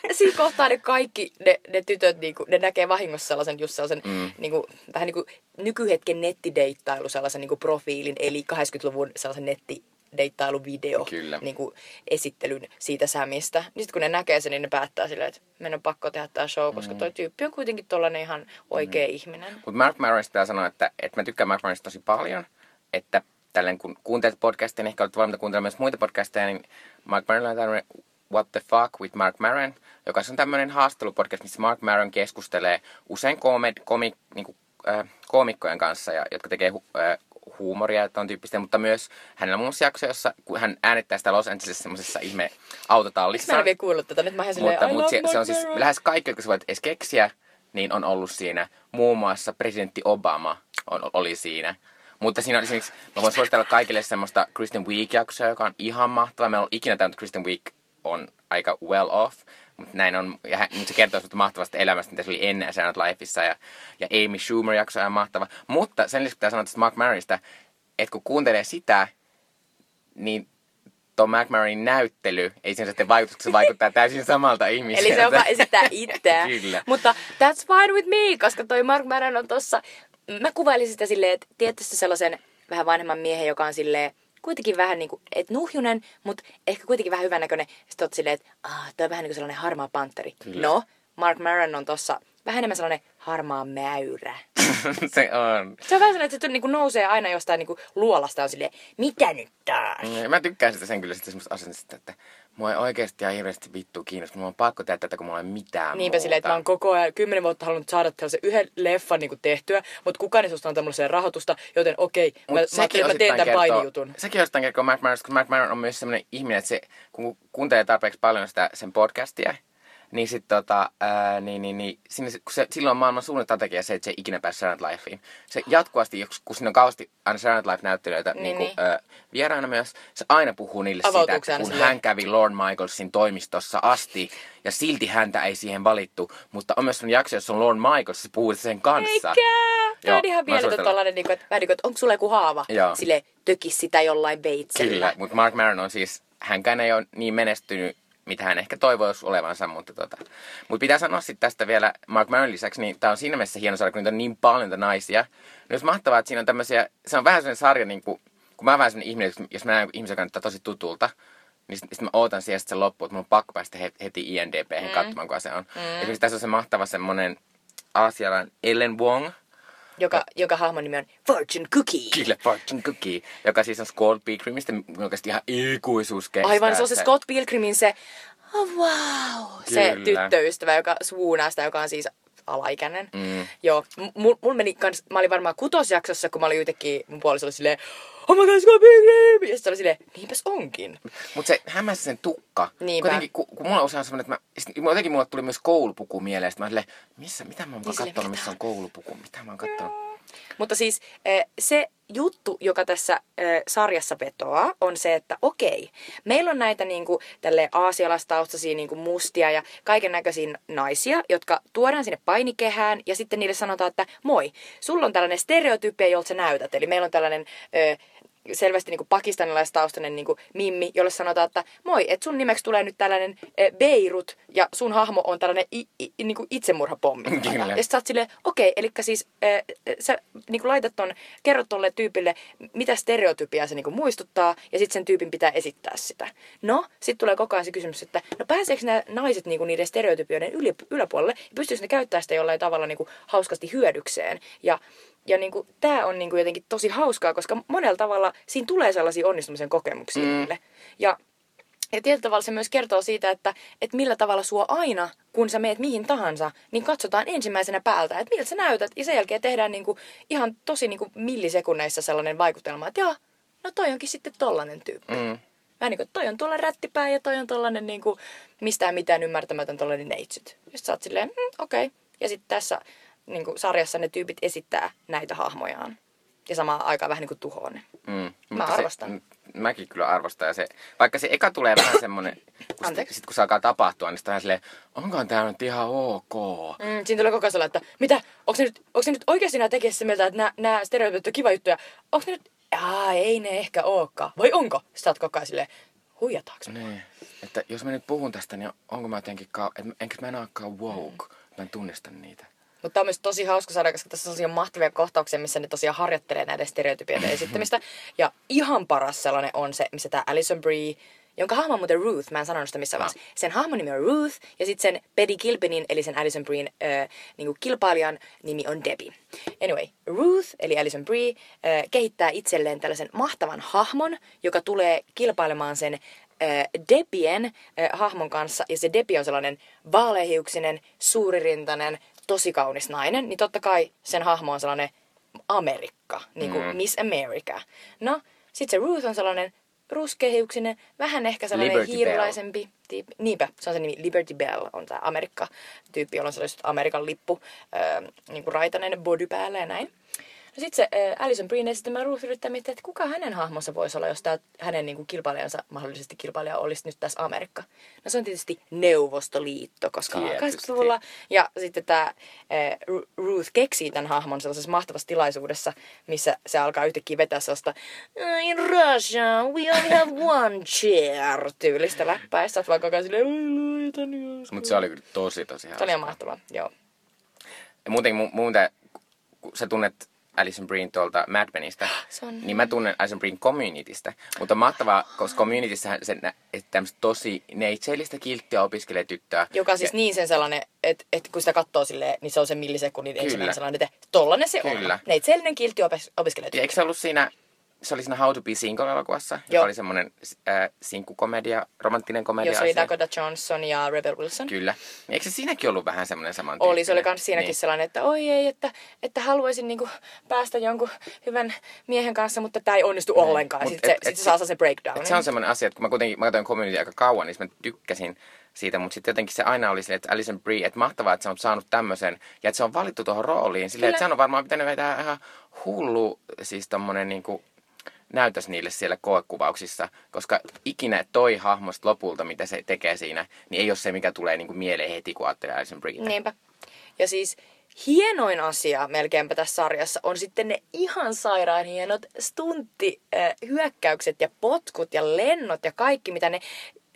ja siinä kohtaa ne kaikki, ne, ne tytöt, niinku, ne näkee vahingossa sellaisen just sellaisen mm. niinku, vähän niin kuin nykyhetken nettideittailu sellaisen niinku profiilin, eli 80-luvun sellaisen netti deittailuvideo niin kuin esittelyn siitä Sämistä. Niin sitten kun ne näkee sen, niin ne päättää silleen, että meidän on pakko tehdä tämä show, koska mm. toi tyyppi on kuitenkin tollanen ihan oikea mm. ihminen. Mutta Mark Maronista pitää sanoa, että, että mä tykkään Mark Maronista tosi paljon, että tälleen kun kuuntelet podcastia, niin ehkä olet valmiita kuuntelemaan myös muita podcasteja, niin Mark Maron on tämmöinen What the Fuck with Mark Maron, joka on tämmöinen haastelupodcast, missä Mark Maron keskustelee usein komed, komi, niin kuin, äh, koomikkojen kanssa, ja, jotka tekee äh, huumoria ja ton tyyppistä, mutta myös hänellä on muun muassa jakso, jossa kun hän äänittää sitä Los Angelesissa semmoisessa ihme autotallissa. Mä en vielä kuullut tätä, nyt mä Mutta, mutta se, se, on siis lähes kaikki, jotka sä voit edes keksiä, niin on ollut siinä. Muun muassa presidentti Obama on, oli siinä. Mutta siinä on esimerkiksi, mä voin suositella kaikille semmoista Kristen Wiig-jaksoa, joka on ihan mahtava. Meillä on ikinä tämä, että Kristen Wiig on aika well off. Mutta näin on, ja hän, se kertoo mahtavasta elämästä, mitä se oli ennen Saturday Lifeissa, ja, ja Amy Schumer jakso on mahtava. Mutta sen lisäksi pitää sanoa tästä Mark Maronista, että kun kuuntelee sitä, niin tuo McMaronin näyttely ei sen sitten vaikuta, koska se vaikuttaa täysin samalta ihmiseltä. Eli se on vaan esittää itseään. Mutta that's fine with me, koska toi Mark Maron on tossa mä kuvailisin sitä silleen, että tietysti sellaisen vähän vanhemman miehen, joka on silleen, kuitenkin vähän niinku, et nuhjunen, mutta ehkä kuitenkin vähän hyvännäköinen. Sitten oot silleen, että ah, toi on vähän niinku sellainen harmaa panteri. Kyllä. No, Mark Maron on tossa vähän enemmän sellainen harmaa mäyrä. se on. Se on vähän sellainen, että se niinku nousee aina jostain niinku luolasta ja on silleen, mitä nyt taas? Mm, Mä tykkään sitä sen kyllä sitten semmoista asennesta, että mua ei oikeasti ihan hirveästi vittu kiinnosta. Mulla on pakko tehdä tätä, kun mulla ei ole mitään Niinpä muuta. silleen, että mä oon koko ajan kymmenen vuotta halunnut saada tällaisen yhden leffan niinku tehtyä, mutta kukaan ei susta antaa mulle sen rahoitusta, joten okei, mä, mä, ajattelin, että mä teen tämän painijutun. Sekin osittain kertoo Mark Maron, koska Mark Maron on myös semmoinen ihminen, että se, kun kuuntelee tarpeeksi paljon sitä sen podcastia, niin sit tota, ää, niin, niin, niin, sinne, kun se, silloin on maailman suurin strategia se, että se ei ikinä pääse Saturday Lifeen. Se jatkuvasti, kun siinä on kauheasti aina Saturday Life-näyttelijöitä Niin, niin, niin. niin. Ää, vieraana myös, se aina puhuu niille siitä, Avautuuko että kun silleen? hän kävi Lorne Michaelsin toimistossa asti, ja silti häntä ei siihen valittu, mutta on myös jakso, jossa on Lorne Michaels, se puhuu sen kanssa. Eikä! Tämä Joo, on ihan mieletön suosittelen. tollanen, niin kuin, että, vähän niin kuin, että onko sulla joku haava? Joo. Sille tökis sitä jollain veitsellä. Kyllä, mutta Mark Maron on siis, hänkään ei ole niin menestynyt, mitä hän ehkä toivoisi olevansa, mutta tota. Mut pitää sanoa sitten tästä vielä Mark Maron lisäksi, niin tää on siinä mielessä hieno sarja, kun niitä on niin paljon niitä naisia. Niin olisi mahtavaa, että siinä on tämmöisiä, se on vähän sellainen sarja, niin kuin, kun mä oon vähän sellainen ihminen, jos- mä näen ihmisen, joka näyttää tosi tutulta, niin sitten sit mä ootan siihen sit sen loppuun, että mun on pakko päästä he- heti INDP mm. katsomaan, kuka se on. Mm. Esimerkiksi tässä on se mahtava semmonen aasialainen Ellen Wong, Joka, joka hahmon nimi on Fortune Cookie. Kille Fortune Cookie, joka siis on Scott Pilgrimistä, oikeasti ihan ikuisuus kestää. Aivan, se on se Scott Pilgrimin se, oh wow, se Kyllä. tyttöystävä, joka swoonaa sitä, joka on siis alaikäinen. Mm. Joo, m- mul, mul meni kans, mä olin varmaan kutosjaksossa, kun mä olin yhtäkkiä, mun puoliso oli silleen, oh my god, Scott Pilgrim! Ja sitten oli silleen, niinpäs onkin. Mutta se hämäsi sen tukka. Niinpä. Kuitenkin, kun, kun mulla on usein semmoinen, että mä, sit, jotenkin mulle tuli myös koulupuku mieleen. Sitten mä olin silleen, missä, mitä mä oon Niin mitä missä on koulupuku, mitä mä oon kattonut. Mutta siis eh, se juttu, joka tässä eh, sarjassa vetoaa, on se, että okei, meillä on näitä niinku, tälle aasialaistaustaisia niinku mustia ja kaiken näköisiä naisia, jotka tuodaan sinne painikehään ja sitten niille sanotaan, että moi, sulla on tällainen stereotypia, jolta sä näytät. Eli meillä on tällainen eh, selvästi niin pakistanilaistaustainen niin mimmi, jolle sanotaan, että moi, että sun nimeksi tulee nyt tällainen eh, Beirut ja sun hahmo on tällainen i, i, niin kuin itsemurhapommi. Kyllä. Ja sit sä oot silleen, okei, eli siis äh, sä niin kuin laitat ton, kerrot tolle tyypille, mitä stereotypiaa se niin kuin muistuttaa, ja sitten sen tyypin pitää esittää sitä. No, sitten tulee koko ajan se kysymys, että no pääseekö nämä naiset niin kuin niiden stereotypioiden yli, yläpuolelle, ja pystyykö ne käyttämään sitä jollain tavalla niin kuin hauskasti hyödykseen. Ja ja niin kuin, tämä on niin kuin jotenkin tosi hauskaa, koska monella tavalla siinä tulee sellaisia onnistumisen kokemuksia mm. niille. Ja ja tietyllä tavalla se myös kertoo siitä, että, että millä tavalla sua aina, kun sä meet mihin tahansa, niin katsotaan ensimmäisenä päältä, että miltä sä näytät. Ja sen jälkeen tehdään niinku ihan tosi niinku millisekunneissa sellainen vaikutelma, että joo, no toi onkin sitten tollanen tyyppi. Mm. Vähän niin kuin, toi on tuolla rättipää ja toi on tollanen niinku mistään mitään ymmärtämätön tollanen neitsyt. Ja sit sä oot silleen, mm, okei. Okay. Ja sitten tässä niinku, sarjassa ne tyypit esittää näitä hahmojaan. Ja samaan aikaan vähän niin kuin tuhoaa ne. Mm. Mä arvostan. Se, mäkin kyllä arvostan. Ja se, vaikka se eka tulee vähän semmonen, kun sit, sit kun se alkaa tapahtua, niin sitten on silleen, onkohan tää nyt ihan ok? Mm, siinä tulee koko ajan että mitä, onko ne nyt, onko ne nyt oikeasti nämä tekee mieltä, että nämä, stereotypit on kiva juttu ja onko ne nyt, Aa, ei ne ehkä olekaan. Vai onko? Sä oot koko ajan silleen, huijataanko? Niin. Että jos mä nyt puhun tästä, niin onko mä jotenkin, ka- et, enkä mä enää olekaan woke. Mä en tunnista niitä. Mutta tämä on myös tosi hauska saada, koska tässä on sellaisia mahtavia kohtauksia, missä ne tosiaan harjoittelee näiden stereotypioiden esittämistä. Ja ihan paras sellainen on se, missä tämä Alison Brie, jonka hahmo on muuten Ruth, mä en sanonut sitä missään vaiheessa. Sen hahmon nimi on Ruth, ja sitten sen Betty Kilpinin, eli sen Alison Breen äh, niinku kilpailijan nimi on Debbie. Anyway, Ruth, eli Alison Brie, äh, kehittää itselleen tällaisen mahtavan hahmon, joka tulee kilpailemaan sen äh, Debbien äh, hahmon kanssa, ja se Debbie on sellainen vaaleahiuksinen, suuririntainen, tosi kaunis nainen, niin totta kai sen hahmo on sellainen Amerikka, niin kuin Mm. Miss America. No, sit se Ruth on sellainen ruskeahiuksinen, vähän ehkä sellainen Liberty Bell. hiirulaisempi tyyppi. Niinpä, se on se nimi. Liberty Bell on tämä Amerikka-tyyppi, jolla on sellaiset Amerikan lippu, äh, niin kuin raitainen body päällä ja näin. No sit se äh, Alison Breen esittämä Ruth yrittää miettiä, että kuka hänen hahmonsa voisi olla, jos tää hänen niin kuin kilpailijansa, mahdollisesti kilpailija, olisi nyt tässä Amerikka. No se on tietysti Neuvostoliitto, koska on Tietysti. 80-luvulla. Ja sitten tämä Ruth keksii tämän hahmon sellaisessa mahtavassa tilaisuudessa, missä se alkaa yhtäkkiä vetää sellaista In Russia we only have one chair tyylistä läppää. Ja sä oot vaan koko ajan silleen, Mutta se oli kyllä tosi, tosi Se oli mahtavaa, joo. Ja muutenkin, mu- muuten, kun sä tunnet Alison Breen tuolta Mad Menistä, Se on- niin mä tunnen Alison Breen Communitystä. Mutta on mahtavaa, koska Communityssä se että tämmöistä tosi neitseellistä kilttiä opiskelee tyttöä. Joka siis ja, niin sen sellainen, että, että kun sitä katsoo silleen, niin se on se millisekunnin ensimmäinen sellainen, että tollanen se Kyllä. on. Neitsellinen kiltti opiskelee ja eikö se ollut siinä, se oli siinä How to be Single-elokuvassa, joka Joo. oli semmoinen äh, sinkkukomedia, romanttinen komedia. Jos oli asia. Dakota Johnson ja Rebel Wilson. Kyllä. Eikö se siinäkin ollut vähän semmoinen saman Oli, se oli kans siinäkin niin. sellainen, että oi ei, että, että haluaisin niinku päästä jonkun hyvän miehen kanssa, mutta tämä ei onnistu ollenkaan. Mut Sitten se, et- sit et se se- saa se breakdown. Et se on semmoinen asia, että kun mä kuitenkin mä katsoin Community aika kauan, niin mä tykkäsin siitä, mutta sitten jotenkin se aina oli silleen, että Alison Brie, että mahtavaa, että se on saanut tämmöisen, ja että se on valittu tuohon rooliin, silleen, että se on varmaan pitänyt vetää ihan hullu, siis tommonen niinku, näytös niille siellä koekuvauksissa, koska ikinä toi hahmosta lopulta, mitä se tekee siinä, niin ei ole se, mikä tulee niinku mieleen heti, kun ajattelee Alison Brie. Niinpä. Ja siis hienoin asia melkeinpä tässä sarjassa on sitten ne ihan sairaan hienot stunttihyökkäykset ja potkut ja lennot ja kaikki, mitä ne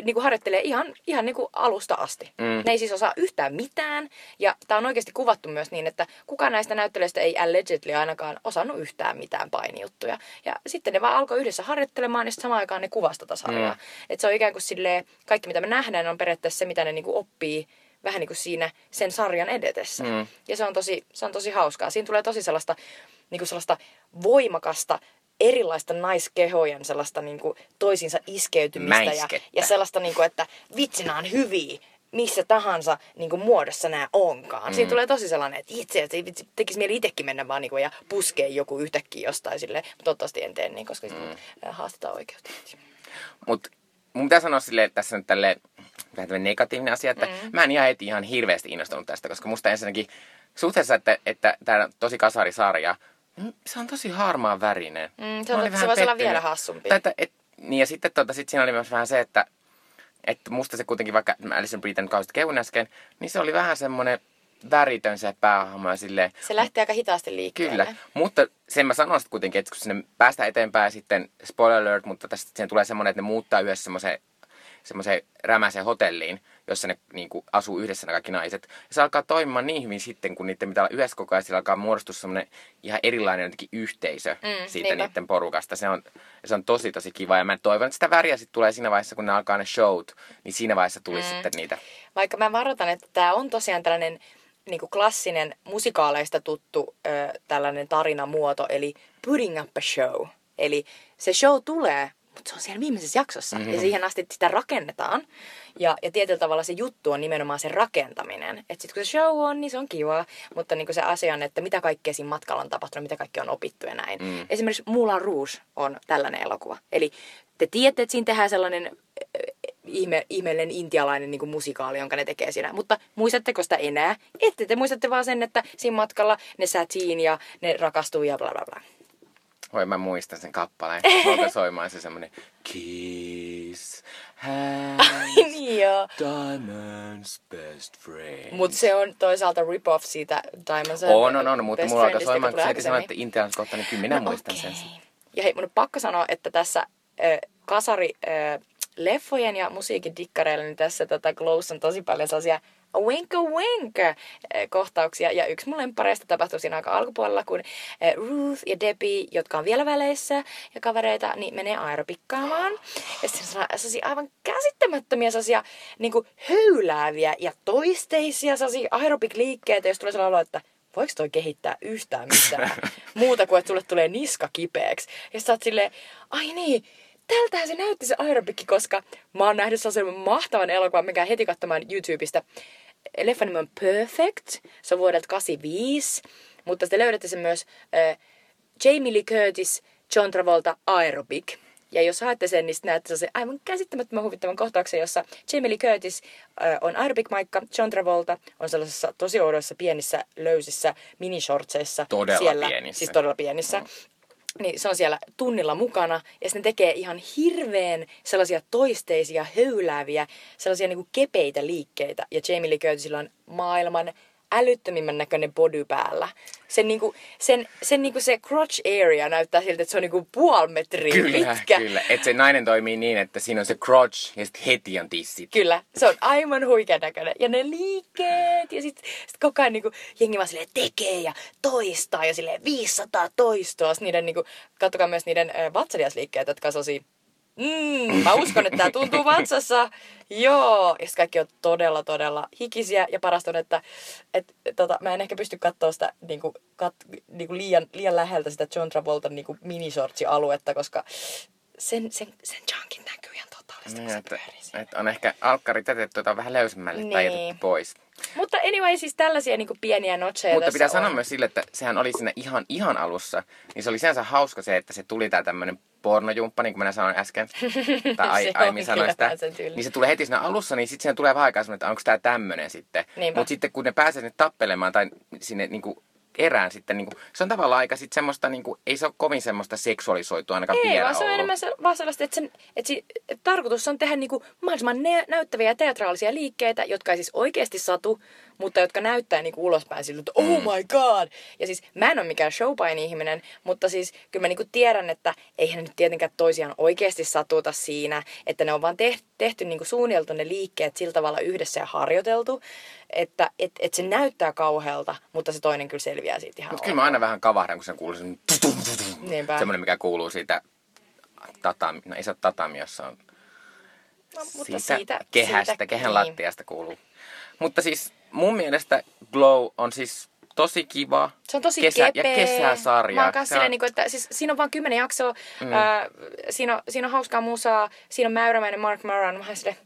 niin kuin harjoittelee ihan, ihan niin kuin alusta asti. Mm. Ne ei siis osaa yhtään mitään. Ja tämä on oikeasti kuvattu myös niin, että kukaan näistä näyttelijöistä ei allegedly ainakaan osannut yhtään mitään painijuttuja. Ja sitten ne vaan alkoi yhdessä harjoittelemaan ja sitten samaan aikaan ne tota sarjaa. Mm. Et se on ikään kuin silleen, kaikki mitä me nähdään on periaatteessa se, mitä ne niin kuin oppii vähän niin kuin siinä sen sarjan edetessä. Mm. Ja se on, tosi, se on tosi hauskaa. Siinä tulee tosi sellaista, niin kuin sellaista voimakasta, erilaista naiskehojen sellaista niin kuin toisiinsa iskeytymistä. Ja, Mäiskettä. ja sellaista, niin kuin, että vitsi, nämä on hyviä missä tahansa niin kuin muodossa nämä onkaan. Mm. Siinä tulee tosi sellainen, että itse, että vitsi, tekisi mieli itsekin mennä vaan niin kuin, ja puskee joku yhtäkkiä jostain silleen. Mutta toivottavasti en tee niin, koska mm. haastetaan oikeutta. Mutta mun pitää sanoa silleen, että tässä on tälleen, vähän negatiivinen asia, että mm. mä en ihan heti ihan hirveästi innostunut tästä, koska musta ensinnäkin suhteessa, että, että tämä on tosi kasarisarja, se on tosi harmaan värinen. Mm, se on- se vähän voisi olla vielä hassumpi. Tai, että, et, niin ja sitten tota, sit siinä oli myös vähän se, että, että musta se kuitenkin, vaikka mä Alison Britton kausit kehun äsken, niin se oli vähän semmoinen väritön se päähahmo ja silleen, Se lähtee aika hitaasti liikkeelle. Kyllä, mutta sen mä sanon sitten kuitenkin, että kun sinne päästään eteenpäin sitten, spoiler alert, mutta tästä siihen tulee semmoinen, että ne muuttaa yhdessä semmoiseen semmoiseen rämäiseen hotelliin, jossa ne niin kuin, asuu yhdessä ne kaikki naiset. Ja se alkaa toimimaan niin hyvin sitten, kun niiden pitää olla yhdessä koko ajan, sillä alkaa muodostua semmoinen ihan erilainen jotenkin yhteisö Mm, siitä niinpä. niiden porukasta. Se on, se on tosi tosi kiva ja mä toivon, että sitä väriä sitten tulee siinä vaiheessa, kun ne alkaa ne showt, niin siinä vaiheessa tulisi mm. sitten niitä. Vaikka mä varoitan, että tämä on tosiaan tällainen niin kuin klassinen musikaaleista tuttu ö, tällainen tarinamuoto, eli putting up a show. Eli se show tulee, mutta se on siellä viimeisessä jaksossa. Mm-hmm. Ja siihen asti sitä rakennetaan. Ja, ja tietyllä tavalla se juttu on nimenomaan se rakentaminen. Että sitten kun se show on, niin se on kiva. Mutta niin se asia on, että mitä kaikkea siinä matkalla on tapahtunut, mitä kaikkea on opittu ja näin. Mm. Esimerkiksi Moulin Rouge on tällainen elokuva. Eli te tiedätte, että siinä tehdään sellainen ö, ihme, ihmeellinen intialainen niin kuin musikaali, jonka ne tekee siinä. Mutta muistatteko sitä enää? Ette te muistatte vaan sen, että siinä matkalla ne sätiin ja ne rakastuu ja bla bla bla. Voi mä muistan sen kappaleen. Alkaa soimaan se semmoinen Kiss, hands, niin joo. diamonds, best friend. Mutta se on toisaalta rip-off siitä Diamonds On, on, on, mutta mulla alkaa soimaan, kun tuli sä sanoit, että Intialais kohtainen, kyllä minä No muistan sen. okei. Ja hei, mun on pakko sanoa, että tässä äh, kasari äh, leffojen ja musiikin dikkareilla, niin tässä tota, Glows on tosi paljon sellaisia winka winka äh, kohtauksia. Ja yksi mun lemppareista tapahtui siinä aika alkupuolella, kun äh, Ruth ja Debbie, jotka on vielä väleissä ja kavereita, niin menee aeropikkaamaan. Ja sitten se on sellaisia aivan käsittämättömiä sellaisia niin kuin höylääviä ja toisteisia sellaisia aerobik-liikkeitä, jos tulee sellainen olo, että voiko toi kehittää yhtään mitään muuta kuin, että sulle tulee niska kipeäksi. Ja sä oot silleen, ai niin, tältähän se näytti se aerobikki, koska mä oon nähnyt sellaisen mahtavan elokuvan, mikä heti katsomaan YouTubesta. Leffan nimi on Perfect, se on vuodelta 85, mutta te löydätte sen myös äh, Jamie Lee Curtis, John Travolta, Aerobic. Ja jos haette sen, niin näette se aivan käsittämättömän huvittavan kohtauksen, jossa Jamie Lee Curtis äh, on aerobic-maikka, John Travolta on sellaisissa tosi oudoissa pienissä löysissä minishortseissa. Todella siellä, pienissä. Siis todella pienissä. Mm. Niin se on siellä tunnilla mukana ja sitten tekee ihan hirveän sellaisia toisteisia, höylääviä, sellaisia niinku kepeitä liikkeitä. Ja Jamie Lee Curtisillä on maailman älyttömimmän näköinen body päällä. Sen, niinku, sen, sen niinku se crotch area näyttää siltä, että se on niinku puoli metriä Kyllä, pitkä. kyllä. Että se nainen toimii niin, että siinä on se crotch ja sitten heti on tissit. Kyllä, se on aivan huikean näköinen. Ja ne liikkeet, ja sitten sit koko ajan niinku, jengi vaan silleen tekee ja toistaa, ja silleen 500 toistoa. Sitten niiden, niinku, katsokaa myös niiden äh, vatsaliasliikkeet, jotka on Mm, mä uskon, että tämä tuntuu vatsassa. Joo. Ja kaikki on todella, todella hikisiä. Ja parasta on, että et, tota, mä en ehkä pysty katsoa sitä niinku, kat, niinku liian, liian läheltä sitä John Travoltan niinku minisortsi-aluetta, koska sen, sen, sen junkin näkyy ihan Niin, se että, että on ehkä alkkarit jätetty jotain vähän löysemmälle tai Niin. jätetty pois. Mutta anyway, siis tällaisia niinku pieniä notcheja Mutta pitää on. sanoa myös sille, että sehän oli siinä ihan, ihan alussa. Niin se oli sinänsä hauska se, että se tuli tää tämmönen pornojumppa, niin kuin minä sanoin äsken. tai ai, aiemmin sanoin sitä. Niin se tulee heti siinä alussa, niin sitten tulee vähän aikaa että onko tää tämmönen sitten. Mutta sitten kun ne pääsee sinne tappelemaan tai sinne niinku erään sitten, niinku, se on tavallaan aika sitten semmoista, niinku, ei se ole kovin semmoista seksuaalisoitua ainakaan Ei, vielä vaan se on ollut. enemmän se, vaan sellaista, että, sen, että, si, että tarkoitus on tehdä niinku mahdollisimman ne, näyttäviä ja teatraalisia liikkeitä, jotka ei siis oikeasti satu, mutta jotka näyttää niinku ulospäin siltä, että oh my god! Ja siis mä en ole mikään showpaini-ihminen, mutta siis kyllä mä niinku tiedän, että eihän ne nyt tietenkään toisiaan oikeasti satuta siinä, että ne on vaan tehty, tehty niinku suunniteltu ne liikkeet sillä tavalla yhdessä ja harjoiteltu, että et, et se näyttää kauhealta, mutta se toinen kyllä selviää siitä ihan Mutta kyllä mä aina vähän kavahdan, kun sen kuuluu sen Niinpä. semmoinen, mikä kuuluu siitä tatami, no ei se ole tatami, jossa on No, mutta siitä, siitä- kehästä, siitä- kehän niin. lattiasta kuuluu. Mutta siis mun mielestä Glow on siis tosi kiva. Se on tosi kesä, kepeä. ja kesäsarja. Mä oon Se on- niin kuin, että siis, siinä on vain kymmenen jaksoa. Mm. Ää, siinä, on, siinä on hauskaa musaa. Siinä on mäyrämäinen Mark Maron. Mä silleen,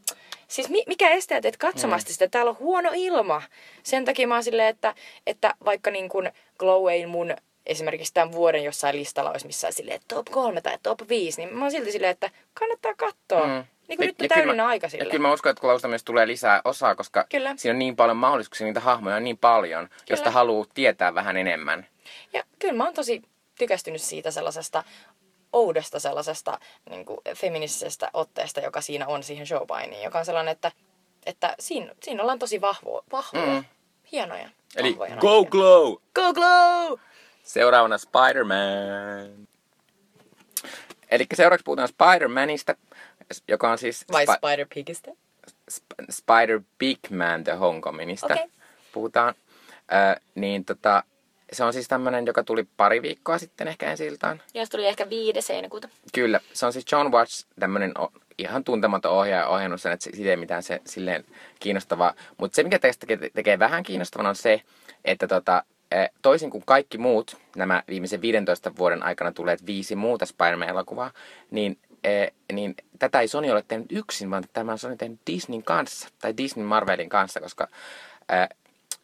siis mi, mikä estää teet katsomasta sitä? Täällä on huono ilma. Sen takia mä oon silleen, että, että vaikka niin kuin Glow ei mun esimerkiksi tämän vuoden jossain listalla olisi missään silleen top kolme tai top 5, niin mä oon silti silleen, että kannattaa katsoa. Mm. Niin kuin Ja- nyt on ja kyllä täydellinen mä- aika Ja sille. kyllä mä uskon, että Glowsta myös tulee lisää osaa, koska Kyllä. siinä on niin paljon mahdollisuuksia, niitä hahmoja on niin paljon, josta haluaa tietää vähän enemmän. Ja kyllä mä oon tosi tykästynyt siitä sellaisesta oudosta sellaisesta niin kuin feministisestä otteesta, joka siinä on siihen showpainiin, joka on sellainen, että, että siinä, siinä ollaan tosi vahvo, vahvoja, Mm. hienoja, Eli vahvoja Go naisia. Glow! Go Glow! Seuraavana Spider-Man. Eli seuraavaksi puhutaan Spider-Manista, joka on siis Vai Spi- Spider Pigistä? Sp- Spider Big Man The Homecomingista. Okei. Puhutaan. Ö, niin tota, se on siis tämmönen, joka tuli pari viikkoa sitten ehkä ensi iltaan. Ja se tuli ehkä 5. heinäkuuta. Kyllä, se on siis John Watts, tämmönen o- ihan tuntematon ohjaaja ohjannut sen, että se- siitä ei mitään se, silleen kiinnostavaa. Mutta se, mikä teistä tekee, tekee vähän kiinnostavan, on se, että tota, eh, toisin kuin kaikki muut, nämä viimeisen 15 vuoden aikana tulleet viisi muuta Spider-Man-elokuvaa, niin, eh, niin tätä ei Sony ole tehnyt yksin, vaan tämä on Sony tehnyt Disneyn kanssa, tai Disney Marvelin kanssa, koska eh,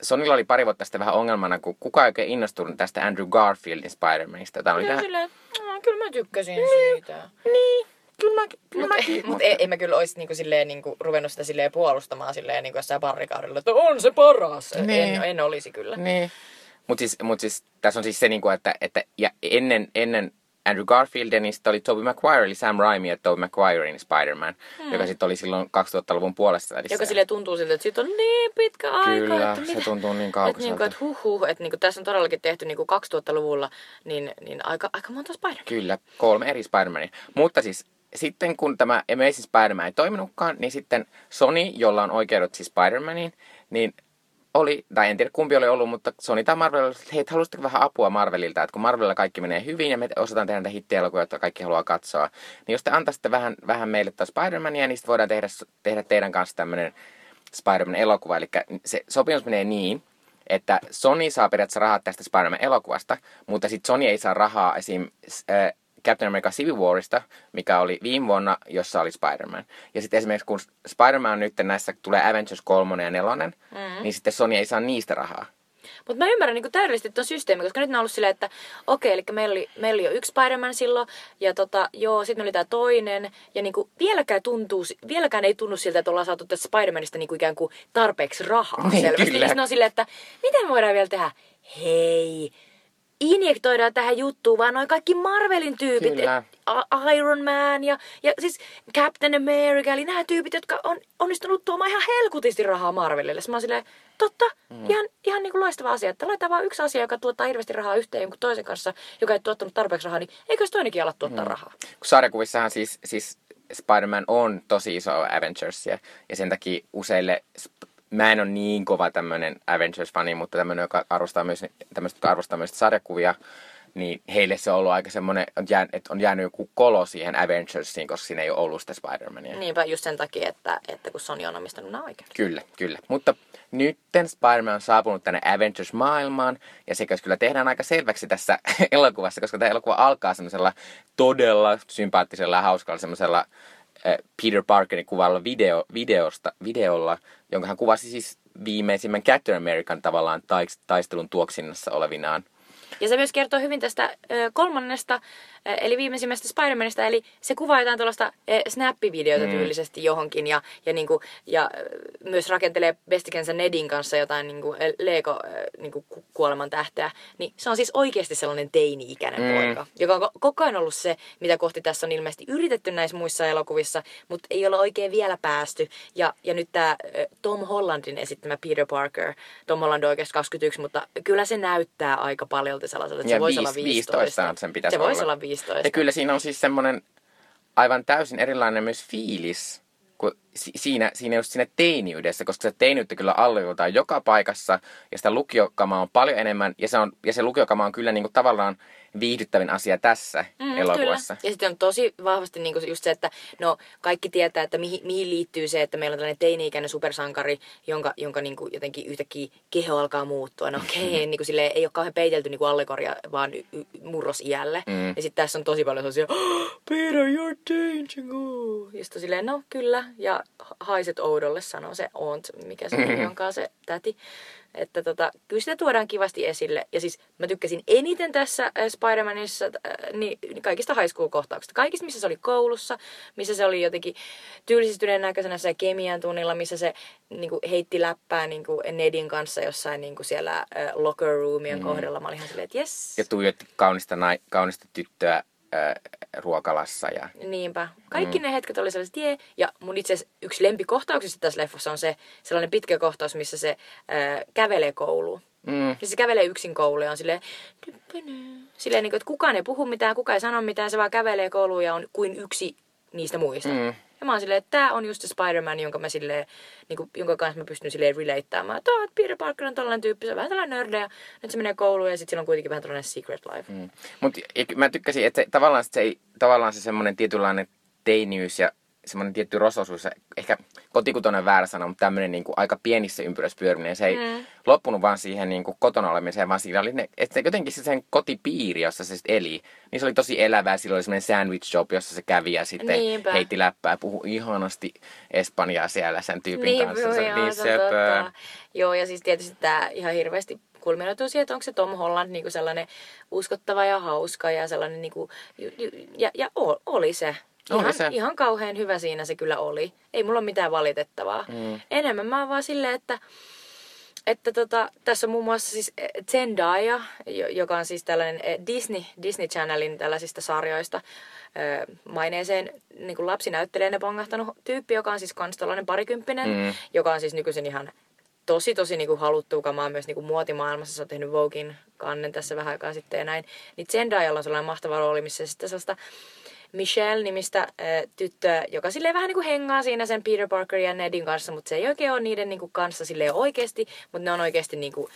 Sonylla oli pari vuotta sitten vähän ongelmana, kun kukaan ei oikein innostunut tästä Andrew Garfieldin Spider-Manista. Tämä oli Kyllä, vähän... silleen, "Aa, kyllä mä tykkäsin siitä. Niin, kyllä, mä, kyllä Mutta mäkin. mut ei, ei mä kyllä olisi niinku silleen, niinku, ruvennut sitä silleen puolustamaan silleen, niinku jossain barrikaudella, että on se paras. Niin. En, en olisi kyllä. Niin. Mutta siis, mut siis, tässä on siis se, niinku, että, että ja ennen, ennen Andrew Garfieldin, niin sitten oli Tobey Maguire, eli Sam Raimi ja Tobey Maguirein Spider-Man, hmm. joka sitten oli silloin 2000-luvun puolessa välissä. Joka sille tuntuu siltä, että siitä on niin pitkä aika. Kyllä, että se mitä? tuntuu niin Että kaukaiselta. niinku, et huh huh, että niinku, tässä on todellakin tehty niinku 2000-luvulla niin, niin aika, aika monta spider Kyllä, kolme eri Spider-Mania. Mutta siis sitten kun tämä Amazing Spider-Man ei toiminutkaan, niin sitten Sony, jolla on oikeudet siis Spider-Maniin, niin oli, tai en tiedä kumpi oli ollut, mutta Sony tai Marvel, että hei, haluaisitteko vähän apua Marvelilta, että kun Marvelilla kaikki menee hyvin ja me osataan tehdä näitä hittielokuvia, joita kaikki haluaa katsoa, niin jos te antaisitte vähän, vähän meille taas Spider-Mania, niin sitten voidaan tehdä, tehdä teidän kanssa tämmöinen Spider-Man-elokuva. Eli se sopimus menee niin, että Sony saa periaatteessa rahat tästä Spider-Man-elokuvasta, mutta sitten Sony ei saa rahaa esim. Äh, Captain America Civil Warista, mikä oli viime vuonna, jossa oli Spider-Man. Ja sitten esimerkiksi kun Spider-Man nyt näissä tulee Avengers 3 ja 4, mm-hmm. niin sitten Sony ei saa niistä rahaa. Mutta mä ymmärrän niinku täydellisesti tuon systeemin, koska nyt on ollut silleen, että okei, eli meillä oli, meillä oli jo yksi Spider-Man silloin, ja tota, joo, sitten oli tämä toinen, ja niinku vieläkään, tuntuu, vieläkään ei tunnu siltä, että ollaan saatu tästä Spider-Manista niinku ikään kuin tarpeeksi rahaa Niin, selvästi. kyllä. Ja sitten on silleen, että miten me voidaan vielä tehdä? Hei, injektoidaan tähän juttuun vaan noin kaikki Marvelin tyypit. Kyllä. Et Iron Man ja, ja siis Captain America, eli nämä tyypit, jotka on onnistunut tuomaan ihan helkutisti rahaa Marvelille. Sitten mä oon silleen, totta, mm. ihan, ihan niin kuin loistava asia, että laitetaan vaan yksi asia, joka tuottaa hirveästi rahaa yhteen jonkun toisen kanssa, joka ei tuottanut tarpeeksi rahaa, niin eikö se toinenkin ala tuottaa mm. rahaa? Kun sarjakuvissahan siis, siis Spider-Man on tosi iso Avengersia ja sen takia useille mä en ole niin kova tämmöinen Avengers-fani, mutta tämmöinen, joka arvostaa myös, tämmöistä, joka arvostaa myös sarjakuvia, niin heille se on ollut aika semmoinen, että on jäänyt joku kolo siihen Avengersiin, koska siinä ei ole ollut sitä Spider-Mania. Niinpä just sen takia, että, että kun Sony on omistanut nämä oikein. Kyllä, kyllä. Mutta nyt Spider-Man on saapunut tänne Avengers-maailmaan, ja se kyllä tehdään aika selväksi tässä elokuvassa, koska tämä elokuva alkaa semmoisella todella sympaattisella ja hauskalla semmoisella Peter Parkerin kuvalla video, videosta, videolla, jonka hän kuvasi siis viimeisimmän Captain American tavallaan taistelun tuoksinnassa olevinaan. Ja se myös kertoo hyvin tästä kolmannesta eli viimeisimmästä Spider-Manista, eli se kuvaa jotain tuollaista snappivideota mm. tyylisesti johonkin ja, ja, niinku, ja myös rakentelee bestikensä Nedin kanssa jotain niinku Lego niinku kuoleman tähteä, niin se on siis oikeasti sellainen teini-ikäinen mm. poika, joka on koko ajan ollut se, mitä kohti tässä on ilmeisesti yritetty näissä muissa elokuvissa, mutta ei ole oikein vielä päästy. Ja, ja nyt tämä Tom Hollandin esittämä Peter Parker, Tom Holland on oikeasti 21, mutta kyllä se näyttää aika paljolta sellaiselta, että ja se voisi olla 15. 15 sen pitäisi se olla. voisi olla 15. Ja kyllä siinä on siis semmoinen aivan täysin erilainen myös fiilis kuin siinä, siinä just siinä teiniydessä, koska se teiniyttä kyllä alleviivataan joka paikassa ja sitä lukiokamaa on paljon enemmän ja se, on, ja se lukiokama on kyllä niin kuin tavallaan viihdyttävin asia tässä mm, elokuvassa. Kyllä. Ja sitten on tosi vahvasti niin kuin just se, että no, kaikki tietää, että mihin, mihin liittyy se, että meillä on tällainen teini-ikäinen supersankari, jonka, jonka niin kuin jotenkin yhtäkkiä keho alkaa muuttua. No okei, okay, niin kuin silleen, ei ole kauhean peitelty niin kuin allegoria, vaan y- y- murrosiälle. Mm. Ja sitten tässä on tosi paljon sellaisia, oh, Peter, you're changing. Ja sitten silleen, no kyllä, ja haiset oudolle, sanoo se Ont, mikä se mm-hmm. onkaan se täti. Että tota, kyllä sitä tuodaan kivasti esille. Ja siis mä tykkäsin eniten tässä äh, Spider-Manissa äh, niin, niin kaikista high school-kohtauksista. Kaikista, missä se oli koulussa, missä se oli jotenkin tyylisistyneen näköisenä se kemian tunnilla, missä se niin kuin, heitti läppää niin kuin Nedin kanssa jossain niin kuin siellä äh, locker roomien mm. kohdalla. Mä olin ihan silleen, että yes. Ja tuijotti kaunista, nai, kaunista tyttöä ruokalassa. Ja... Niinpä. Kaikki mm. ne hetket oli sellaiset, jee. Ja mun itse yksi lempikohtauksista tässä leffassa on se sellainen pitkä kohtaus, missä se ää, kävelee kouluun. Mm. Ja se kävelee yksin kouluun ja on silleen, silleen niin kuin, että kukaan ei puhu mitään, kukaan ei sano mitään, se vaan kävelee kouluun ja on kuin yksi niistä muista. Mm. Ja mä oon silleen, että tää on just se Spider-Man, jonka, mä silleen, niin kuin, jonka kanssa mä pystyn silleen relataamaan. Että oh, Peter Parker on tällainen tyyppi, se on vähän tällainen nörde ja nyt se menee kouluun ja sitten sillä on kuitenkin vähän tällainen secret life. Mm. Mutta mä tykkäsin, että se, tavallaan se, tavallaan se semmoinen tietynlainen teiniys ja semmoinen tietty rososuus, ehkä kotikutoinen väärä sana, mutta tämmöinen niin kuin aika pienissä ympyröissä pyöriminen. Se ei mm. loppunut vaan siihen niin kuin kotona olemiseen, vaan siinä oli ne, että jotenkin se sen kotipiiri, jossa se sitten eli, niin se oli tosi elävää. Sillä oli semmoinen sandwich shop, jossa se kävi ja sitten Niinpä. heitti läppää, puhui ihanasti Espanjaa siellä sen tyypin niin, kanssa. Se joo, niin söpö. Joo, ja siis tietysti tämä ihan hirveästi kulminoituu siihen, että onko se Tom Holland niin kuin sellainen uskottava ja hauska ja sellainen, niin kuin, ja, ja oli se. Ihan, se. ihan kauhean hyvä siinä se kyllä oli. Ei mulla ole mitään valitettavaa. Mm. Enemmän mä oon vaan silleen, että, että tota, tässä on muun muassa siis eh, Zendaya, joka on siis tällainen eh, Disney, Disney Channelin tällaisista sarjoista eh, maineeseen niin kuin lapsinäyttelijänä pongahtanut tyyppi, joka on siis kans tällainen parikymppinen, mm. joka on siis nykyisin ihan tosi tosi niin kuin haluttu kamaa myös niin kuin muotimaailmassa. Se on tehnyt Voguein kannen tässä vähän aikaa sitten ja näin. Niin Zendayalla on sellainen mahtava rooli, missä sitten sellaista Michelle-nimistä äh, tyttöä, joka silleen vähän niin kuin hengaa siinä sen Peter Parker ja Nedin kanssa, mutta se ei oikein ole niiden niin kuin kanssa silleen oikeasti, mutta ne on oikeasti niin kuin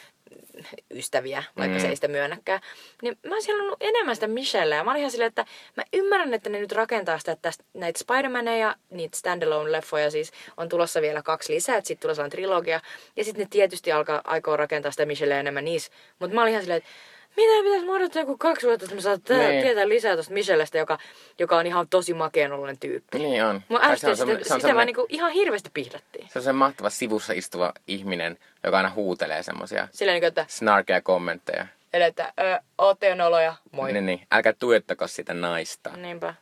ystäviä, vaikka mm. se ei sitä myönnäkään. Niin mä olisin halunnut enemmän sitä Michellea. Mä olin ihan silleen, että mä ymmärrän, että ne nyt rakentaa sitä, että näitä Spider-Maneja, niitä standalone-leffoja siis on tulossa vielä kaksi lisää, että sitten tulee sellainen trilogia. Ja sitten ne tietysti alkaa, aikoo rakentaa sitä Michellea enemmän niissä. Mutta mä olin ihan silleen, että mitä pitäisi odottaa joku kaksi vuotta, että me saat niin. tietää lisää tuosta Michellestä, joka, joka on ihan tosi makeen tyyppi. Niin on. Mä ärsytin sitä, sitä, sitä vaan niinku ihan hirveästi pihdattiin. Se on se mahtava sivussa istuva ihminen, joka aina huutelee semmosia Sillä niinku, että... snarkeja kommentteja. Eli että, ö, ootte jo noloja, moi. Niin, niin. Älkää tuettako sitä naista. Niinpä.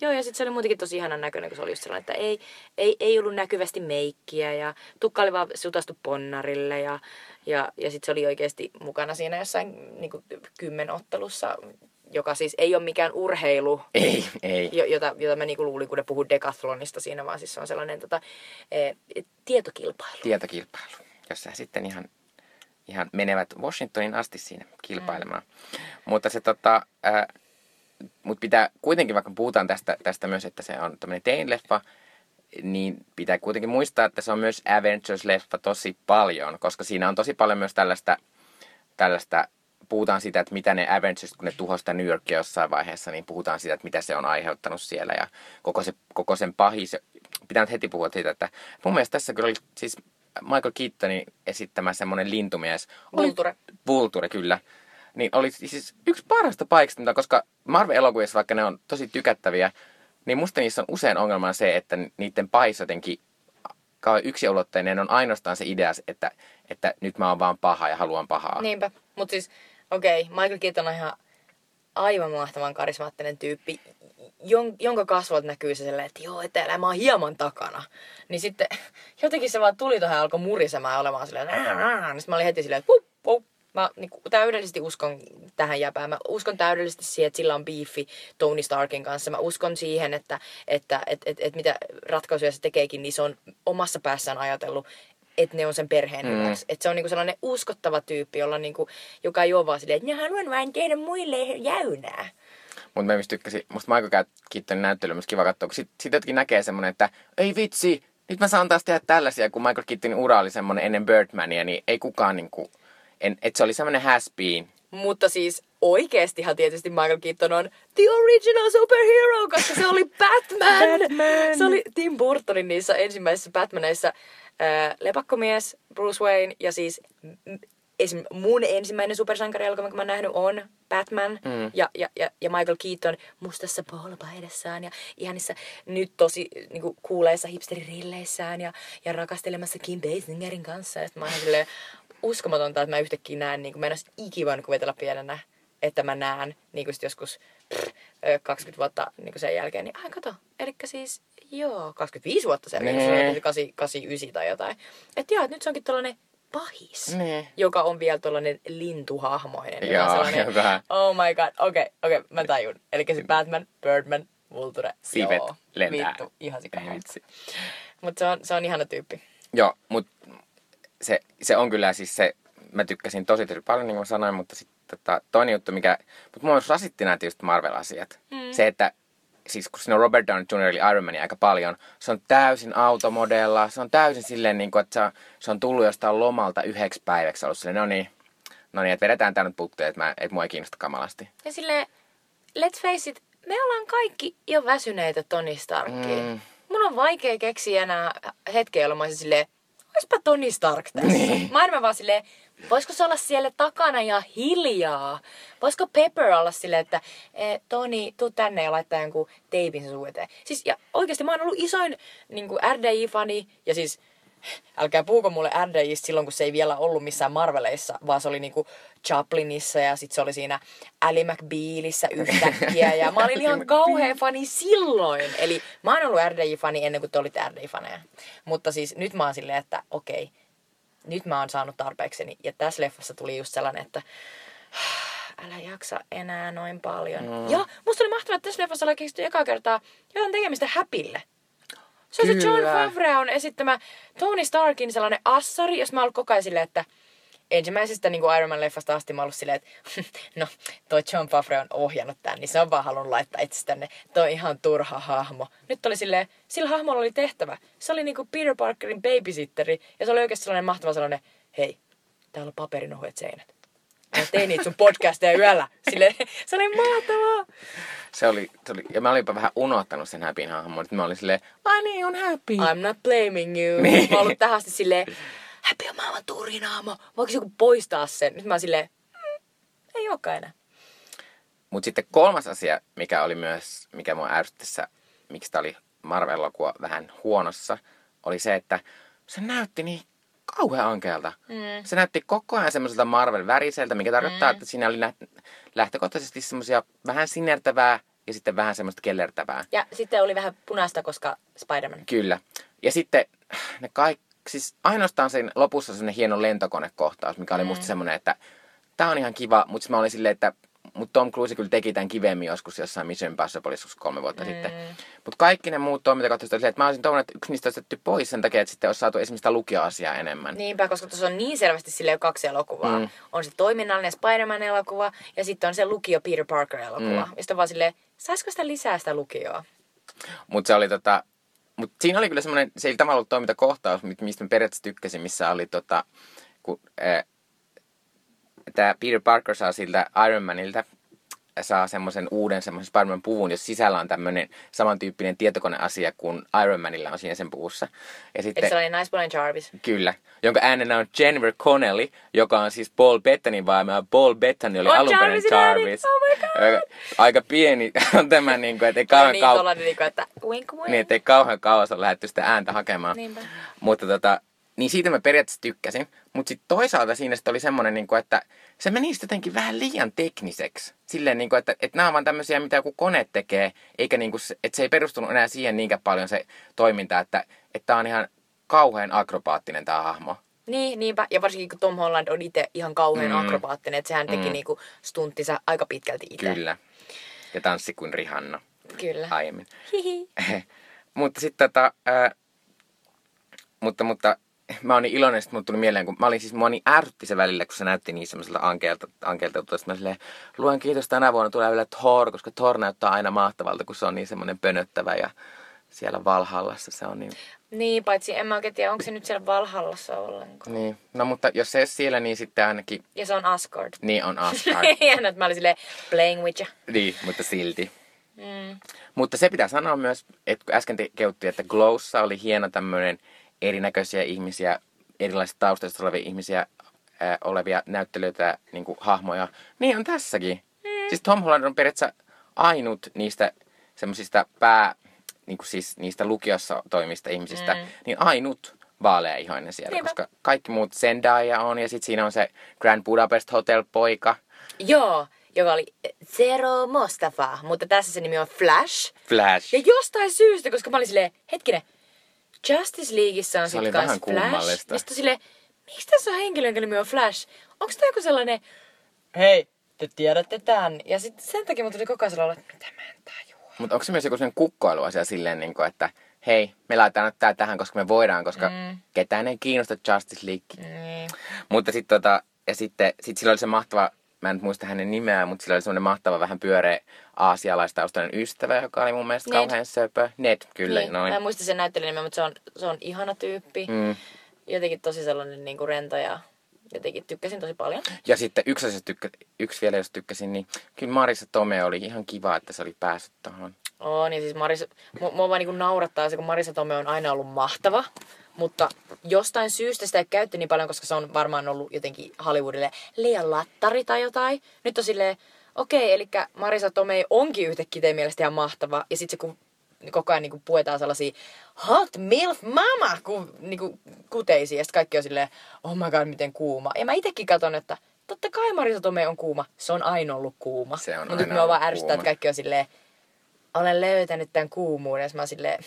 Joo, ja sitten se oli muutenkin tosi ihanan näköinen, kun se oli just sellainen, että ei, ei, ei ollut näkyvästi meikkiä ja tukka oli vaan sutastu ponnarille ja, ja, ja sitten se oli oikeasti mukana siinä jossain niin kuin, kymmenottelussa joka siis ei ole mikään urheilu, Ei, ei. jo- jota, jota mä niinku luulin, kun ne puhuu decathlonista siinä, vaan siis se on sellainen tota, e, tietokilpailu. tietokilpailu, jossa sitten ihan, ihan menevät Washingtonin asti siinä kilpailemaan. Mm. Mutta se tota, ää, mut pitää kuitenkin, vaikka puhutaan tästä, tästä myös, että se on tämmöinen teen-leffa, niin pitää kuitenkin muistaa, että se on myös Avengers-leffa tosi paljon, koska siinä on tosi paljon myös tällaista, tällaista puhutaan siitä, että mitä ne Avengers, kun ne tuhosi sitä New Yorkia jossain vaiheessa, niin puhutaan siitä, että mitä se on aiheuttanut siellä ja koko, se, koko sen pahis. Pitää nyt heti puhua siitä, että mun mielestä tässä kyllä oli siis Michael Keatonin esittämä semmoinen lintumies. Vulture. Vulture, kyllä. Niin oli siis yksi parhaista paikasta, mitä- koska Marvel-elokuvissa, vaikka ne on tosi tykättäviä, niin musta niissä on usein ongelma se, että niiden pahis jotenkin yksiulotteinen on ainoastaan se idea, että, että nyt mä oon vaan paha ja haluan pahaa. Niinpä. Mutta siis, okei, okay, Michael Keaton on ihan aivan mahtavan karismaattinen tyyppi, jon, jonka kasvot näkyy se silleen, että joo, että elämä on hieman takana. Niin sitten jotenkin se vaan tuli tuohon ja alkoi murisemaan ja olemaan silleen, niin sitten mä olin heti silleen, pup, pup. Mä niin täydellisesti uskon tähän jäpään. Mä uskon täydellisesti siihen, että sillä on biifi Tony Starkin kanssa. Mä uskon siihen, että, että et, et, et mitä ratkaisuja se tekeekin, niin se on omassa päässään ajatellut, että ne on sen perheen mm. hyväksi. Että se on niinku sellainen uskottava tyyppi, jolla niinku, joka ei ole vaan silleen, että "Mä haluan vain tehdä muille jäynää. Mutta mä myös tykkäsin, musta Michael Keatonin näyttely on myös kiva katsoa, kun sit, sit jotenkin näkee semmonen, että ei vitsi, nyt mä saan taas tehdä tällaisia, kun Michael Keatonin ura oli semmonen ennen Birdmania, niin ei kukaan niinku, en, et se oli semmonen has been. Mutta siis oikeestihan tietysti Michael Keaton on the original superhero, koska se oli Batman. Batman. Se oli Tim Burtonin niissä ensimmäisissä Batmaneissa äh, lepakkomies, Bruce Wayne ja siis esim. mun ensimmäinen supersankarielokuva, minkä mä oon nähnyt, on Batman mm. ja, ja, ja, ja Michael Keaton mustassa poolopaidassaan ja ihanissa nyt tosi niinku, kuuleissa hipsteririlleissään ja, ja rakastelemassa Kim Basingerin kanssa. Ja mä oon silleen, uskomatonta, että mä yhtäkkiä näen, niin kuin mä en olisi ikinä kuvitella pienenä, että mä näen niin kuin sit joskus pff, ö, 20 vuotta niin kuin sen jälkeen, niin ai kato, eli siis joo, 25 vuotta sen jälkeen, Nee. se oli 8, 89 tai jotain. Että joo, että nyt se onkin tällainen pahis, Nee. joka on vielä tuollainen lintuhahmoinen. Joo, sellainen, Oh my god, okei, okay, okei, okay, mä tajun. Eli se Batman, Birdman, Vulture. Siivet joo, lentää. Vittu, ihan vitsi. Mutta se on, se on ihana tyyppi. Joo, mutta se, se on kyllä siis se, mä tykkäsin tosi tosi paljon, niin kuin sanoin, mutta sitten tota, toinen juttu, mikä, mutta mua rasitti nämä tietysti Marvel-asiat. Mm. Se, että siis kun siinä on Robert Downey Jr. eli Iron Mania aika paljon, se on täysin automodella, se on täysin silleen, niin kuin, että se on, se on tullut jostain lomalta yhdeksi päiväksi, ollut silleen, no niin, no niin, että vedetään tää nyt putteen, että, mä, että mua ei kiinnosta kamalasti. Ja silleen, let's face it, me ollaan kaikki jo väsyneitä Tony Starkiin. Mm. Mun on vaikea keksiä enää hetkeä, jolloin mä olisin silleen, oispa Tony Stark tässä. Niin. Mä aina vaan silleen, voisiko se olla siellä takana ja hiljaa? Voisiko Pepper olla silleen, että e, Tony, tuu tänne ja laittaa jonkun teipin sun eteen. Siis ja oikeasti mä oon ollut isoin niin RDI-fani ja siis älkää puhuko mulle RDIstä silloin, kun se ei vielä ollut missään Marveleissa, vaan se oli niinku Chaplinissa ja sitten se oli siinä Ally McBealissä yhtäkkiä. Ja mä olin ihan kauhean fani silloin. Eli mä oon ollut RDI-fani ennen kuin te olitte RDI-faneja. Mutta siis nyt mä oon silleen, että okei, nyt mä oon saanut tarpeekseni. Ja tässä leffassa tuli just sellainen, että älä jaksa enää noin paljon. Mm. Ja musta oli mahtavaa, että tässä leffassa oli keksitty ekaa kertaa jotain tekemistä häpille. Se on se John Kyllä. Favreon esittämä Tony Starkin sellainen assari, jos mä oon koko ajan silleen, että ensimmäisestä niin kuin Iron Man-leffasta asti mä oon ollut silleen, että no toi John Favreau on ohjannut tän, niin se on vaan halunnut laittaa itse tänne. Toi on ihan turha hahmo. Nyt oli silleen, sillä hahmolla oli tehtävä. Se oli niinku Peter Parkerin babysitteri ja se oli oikeasti sellainen mahtava sellainen, hei, täällä on paperinohuet seinät. Mä tein niitä sun podcasteja yöllä. Silleen, se oli mahtavaa. Se oli, se oli, ja mä olin jopa vähän unohtanut sen häpin hahmon, että mä olin silleen, ai niin, on happy. I'm not blaming you. Niin. Mä oon ollut tähän asti silleen, happy on maailman turinaamo. Voiko joku poistaa sen? Nyt mä oon silleen, mm, ei olekaan enää. Mutta sitten kolmas asia, mikä oli myös, mikä mua ärsytti tässä, miksi tämä oli Marvel-elokuva vähän huonossa, oli se, että se näytti niin kauhean ankealta. Mm. Se näytti koko ajan semmoiselta Marvel-väriseltä, mikä tarkoittaa, mm. että siinä oli lä- lähtökohtaisesti semmoisia vähän sinertävää ja sitten vähän semmoista kellertävää. Ja sitten oli vähän punaista, koska Spider-Man. Kyllä. Ja sitten ne kaikki, siis ainoastaan sen lopussa semmoinen hieno lentokonekohtaus, mikä oli musta semmoinen, että tämä on ihan kiva, mutta mä olin silleen, että mutta Tom Cruise kyllä teki tämän kivemmin joskus jossain Mission Impossible kolme vuotta mm. sitten. Mutta kaikki ne muut toimintakohtaiset oli että mä olisin toivonut, että yksi niistä olisi otettu pois sen takia, että sitten olisi saatu esimerkiksi sitä lukioasiaa enemmän. Niinpä, koska tuossa on niin selvästi sille jo kaksi elokuvaa. Mm. On se toiminnallinen Spider-Man-elokuva ja sitten on se lukio Peter Parker-elokuva. Mm. Ja vaan silleen, saisiko sitä lisää sitä lukioa? Mutta se oli tota, mut siinä oli kyllä semmoinen, se ei tavallaan ollut toimintakohtaus, mistä mä periaatteessa tykkäsin, missä oli tota, kun äh, tämä Peter Parker saa siltä Iron Manilta saa semmoisen uuden semmoisen Spider-Man puvun, jos sisällä on tämmöinen samantyyppinen tietokoneasia kuin Iron Manilla on siinä sen puvussa. Ja sitten, Eli sellainen naispuolinen Jarvis. Kyllä, jonka äänenä on Jennifer Connelly, joka on siis Paul Bettanin vaimo, Paul Bettany oli alunperäinen Jarvis. Oh my God. Aika pieni on tämä, niin kuin, että ei kauhean niin, kau... niin, kuin, että wink, wink. Niin, että ei kauhean kauas ole lähdetty sitä ääntä hakemaan. Niinpä. Mutta tota, niin siitä mä periaatteessa tykkäsin. Mutta sitten toisaalta siinä sit oli semmoinen, niin että se meni jotenkin vähän liian tekniseksi. Silleen, niin kuin, että, että nämä on vaan tämmöisiä, mitä joku kone tekee, eikä niin kuin, että se ei perustunut enää siihen niinkään paljon se toiminta, että tämä on ihan kauhean akrobaattinen tämä hahmo. Niin, niinpä. Ja varsinkin kun Tom Holland on itse ihan kauhean mm. akrobaattinen, että sehän teki mm. niinku stunttinsa aika pitkälti itse. Kyllä. Ja tanssi kuin Rihanna. Kyllä. Aiemmin. mutta sitten tota, äh, mutta, mutta mä olin iloinen, että tuli mieleen, kun mä olin siis, mua niin ärsytti se välillä, kun se näytti niin semmoiselta ankeelta, ankeelta että mä silleen, luen kiitos tänä vuonna tulee vielä Thor, koska Thor näyttää aina mahtavalta, kun se on niin semmoinen pönöttävä ja siellä Valhallassa se on niin... Niin, paitsi en mä oikein tiedä, onko se nyt siellä Valhallassa ollenkaan. Niin, no mutta jos se ei siellä, niin sitten ainakin... Ja se on Asgard. Niin, on Asgard. Hienoa, että mä olin silleen playing with you. Niin, mutta silti. Mm. Mutta se pitää sanoa myös, että kun äsken te keuttiin, että Glowssa oli hieno tämmöinen erinäköisiä ihmisiä, erilaisista taustoista olevia ihmisiä, ää, olevia näyttelijöitä, niin kuin hahmoja. Niin on tässäkin. Mm. Siis Tom Holland on periaatteessa ainut niistä semmoisista pää, niin kuin siis niistä lukiossa toimista ihmisistä, mm. niin ainut vaaleaihoinen siellä, Niinpä. koska kaikki muut Zendaya on ja sitten siinä on se Grand Budapest Hotel poika. Joo, joka oli Zero Mostafa, mutta tässä se nimi on Flash. Flash. Ja jostain syystä, koska mä olin silleen, hetkinen, Justice Leagueissa on sitten kans Flash. Ja sitten sille, miksi tässä on henkilö, jonka nimi on Flash? Onko tämä joku sellainen, hei, te tiedätte tämän. Ja sitten sen takia mun tuli koko ajan sellainen, että mitä mä en tajua. Mutta onko se myös joku sellainen kukkoiluasia silleen, niin kuin, että hei, me laitetaan nyt tää tähän, koska me voidaan, koska mm. ketään ei kiinnosta Justice League. Mm. Mutta sitten tota, ja sitten sit sillä oli se mahtava mä en muista hänen nimeään, mutta sillä oli semmoinen mahtava vähän pyöreä aasialaistaustainen ystävä, joka oli mun mielestä Ned. kauhean söpö. Ned, kyllä, niin. noin. Mä en muista sen näyttelijän nimeä, mutta se on, se on ihana tyyppi. Mm. Jotenkin tosi sellainen niin kuin rento ja jotenkin tykkäsin tosi paljon. Ja sitten yksi asia, tykkä, yksi vielä, jos tykkäsin, niin kyllä Marissa Tome oli ihan kiva, että se oli päässyt tuohon. Oo, niin siis Marissa, mua vaan niin naurattaa se, kun Marissa Tome on aina ollut mahtava. Mutta jostain syystä sitä ei käytetty niin paljon, koska se on varmaan ollut jotenkin Hollywoodille liian lattari tai jotain. Nyt on silleen, okei, okay, eli Marisa Tomei onkin yhtäkkiä teidän mielestä ihan mahtava. Ja sitten se kun koko ajan niin puetaan sellaisia hot milf mama ku, niin kuin kuteisia. Ja sitten kaikki on silleen, oh my god, miten kuuma. Ja mä itekin katson, että totta kai Marisa Tomei on kuuma. Se on aina ollut kuuma. Mutta nyt mä vaan ärsyttää, että kaikki on silleen, olen löytänyt tämän kuumuuden. Ja mä silleen,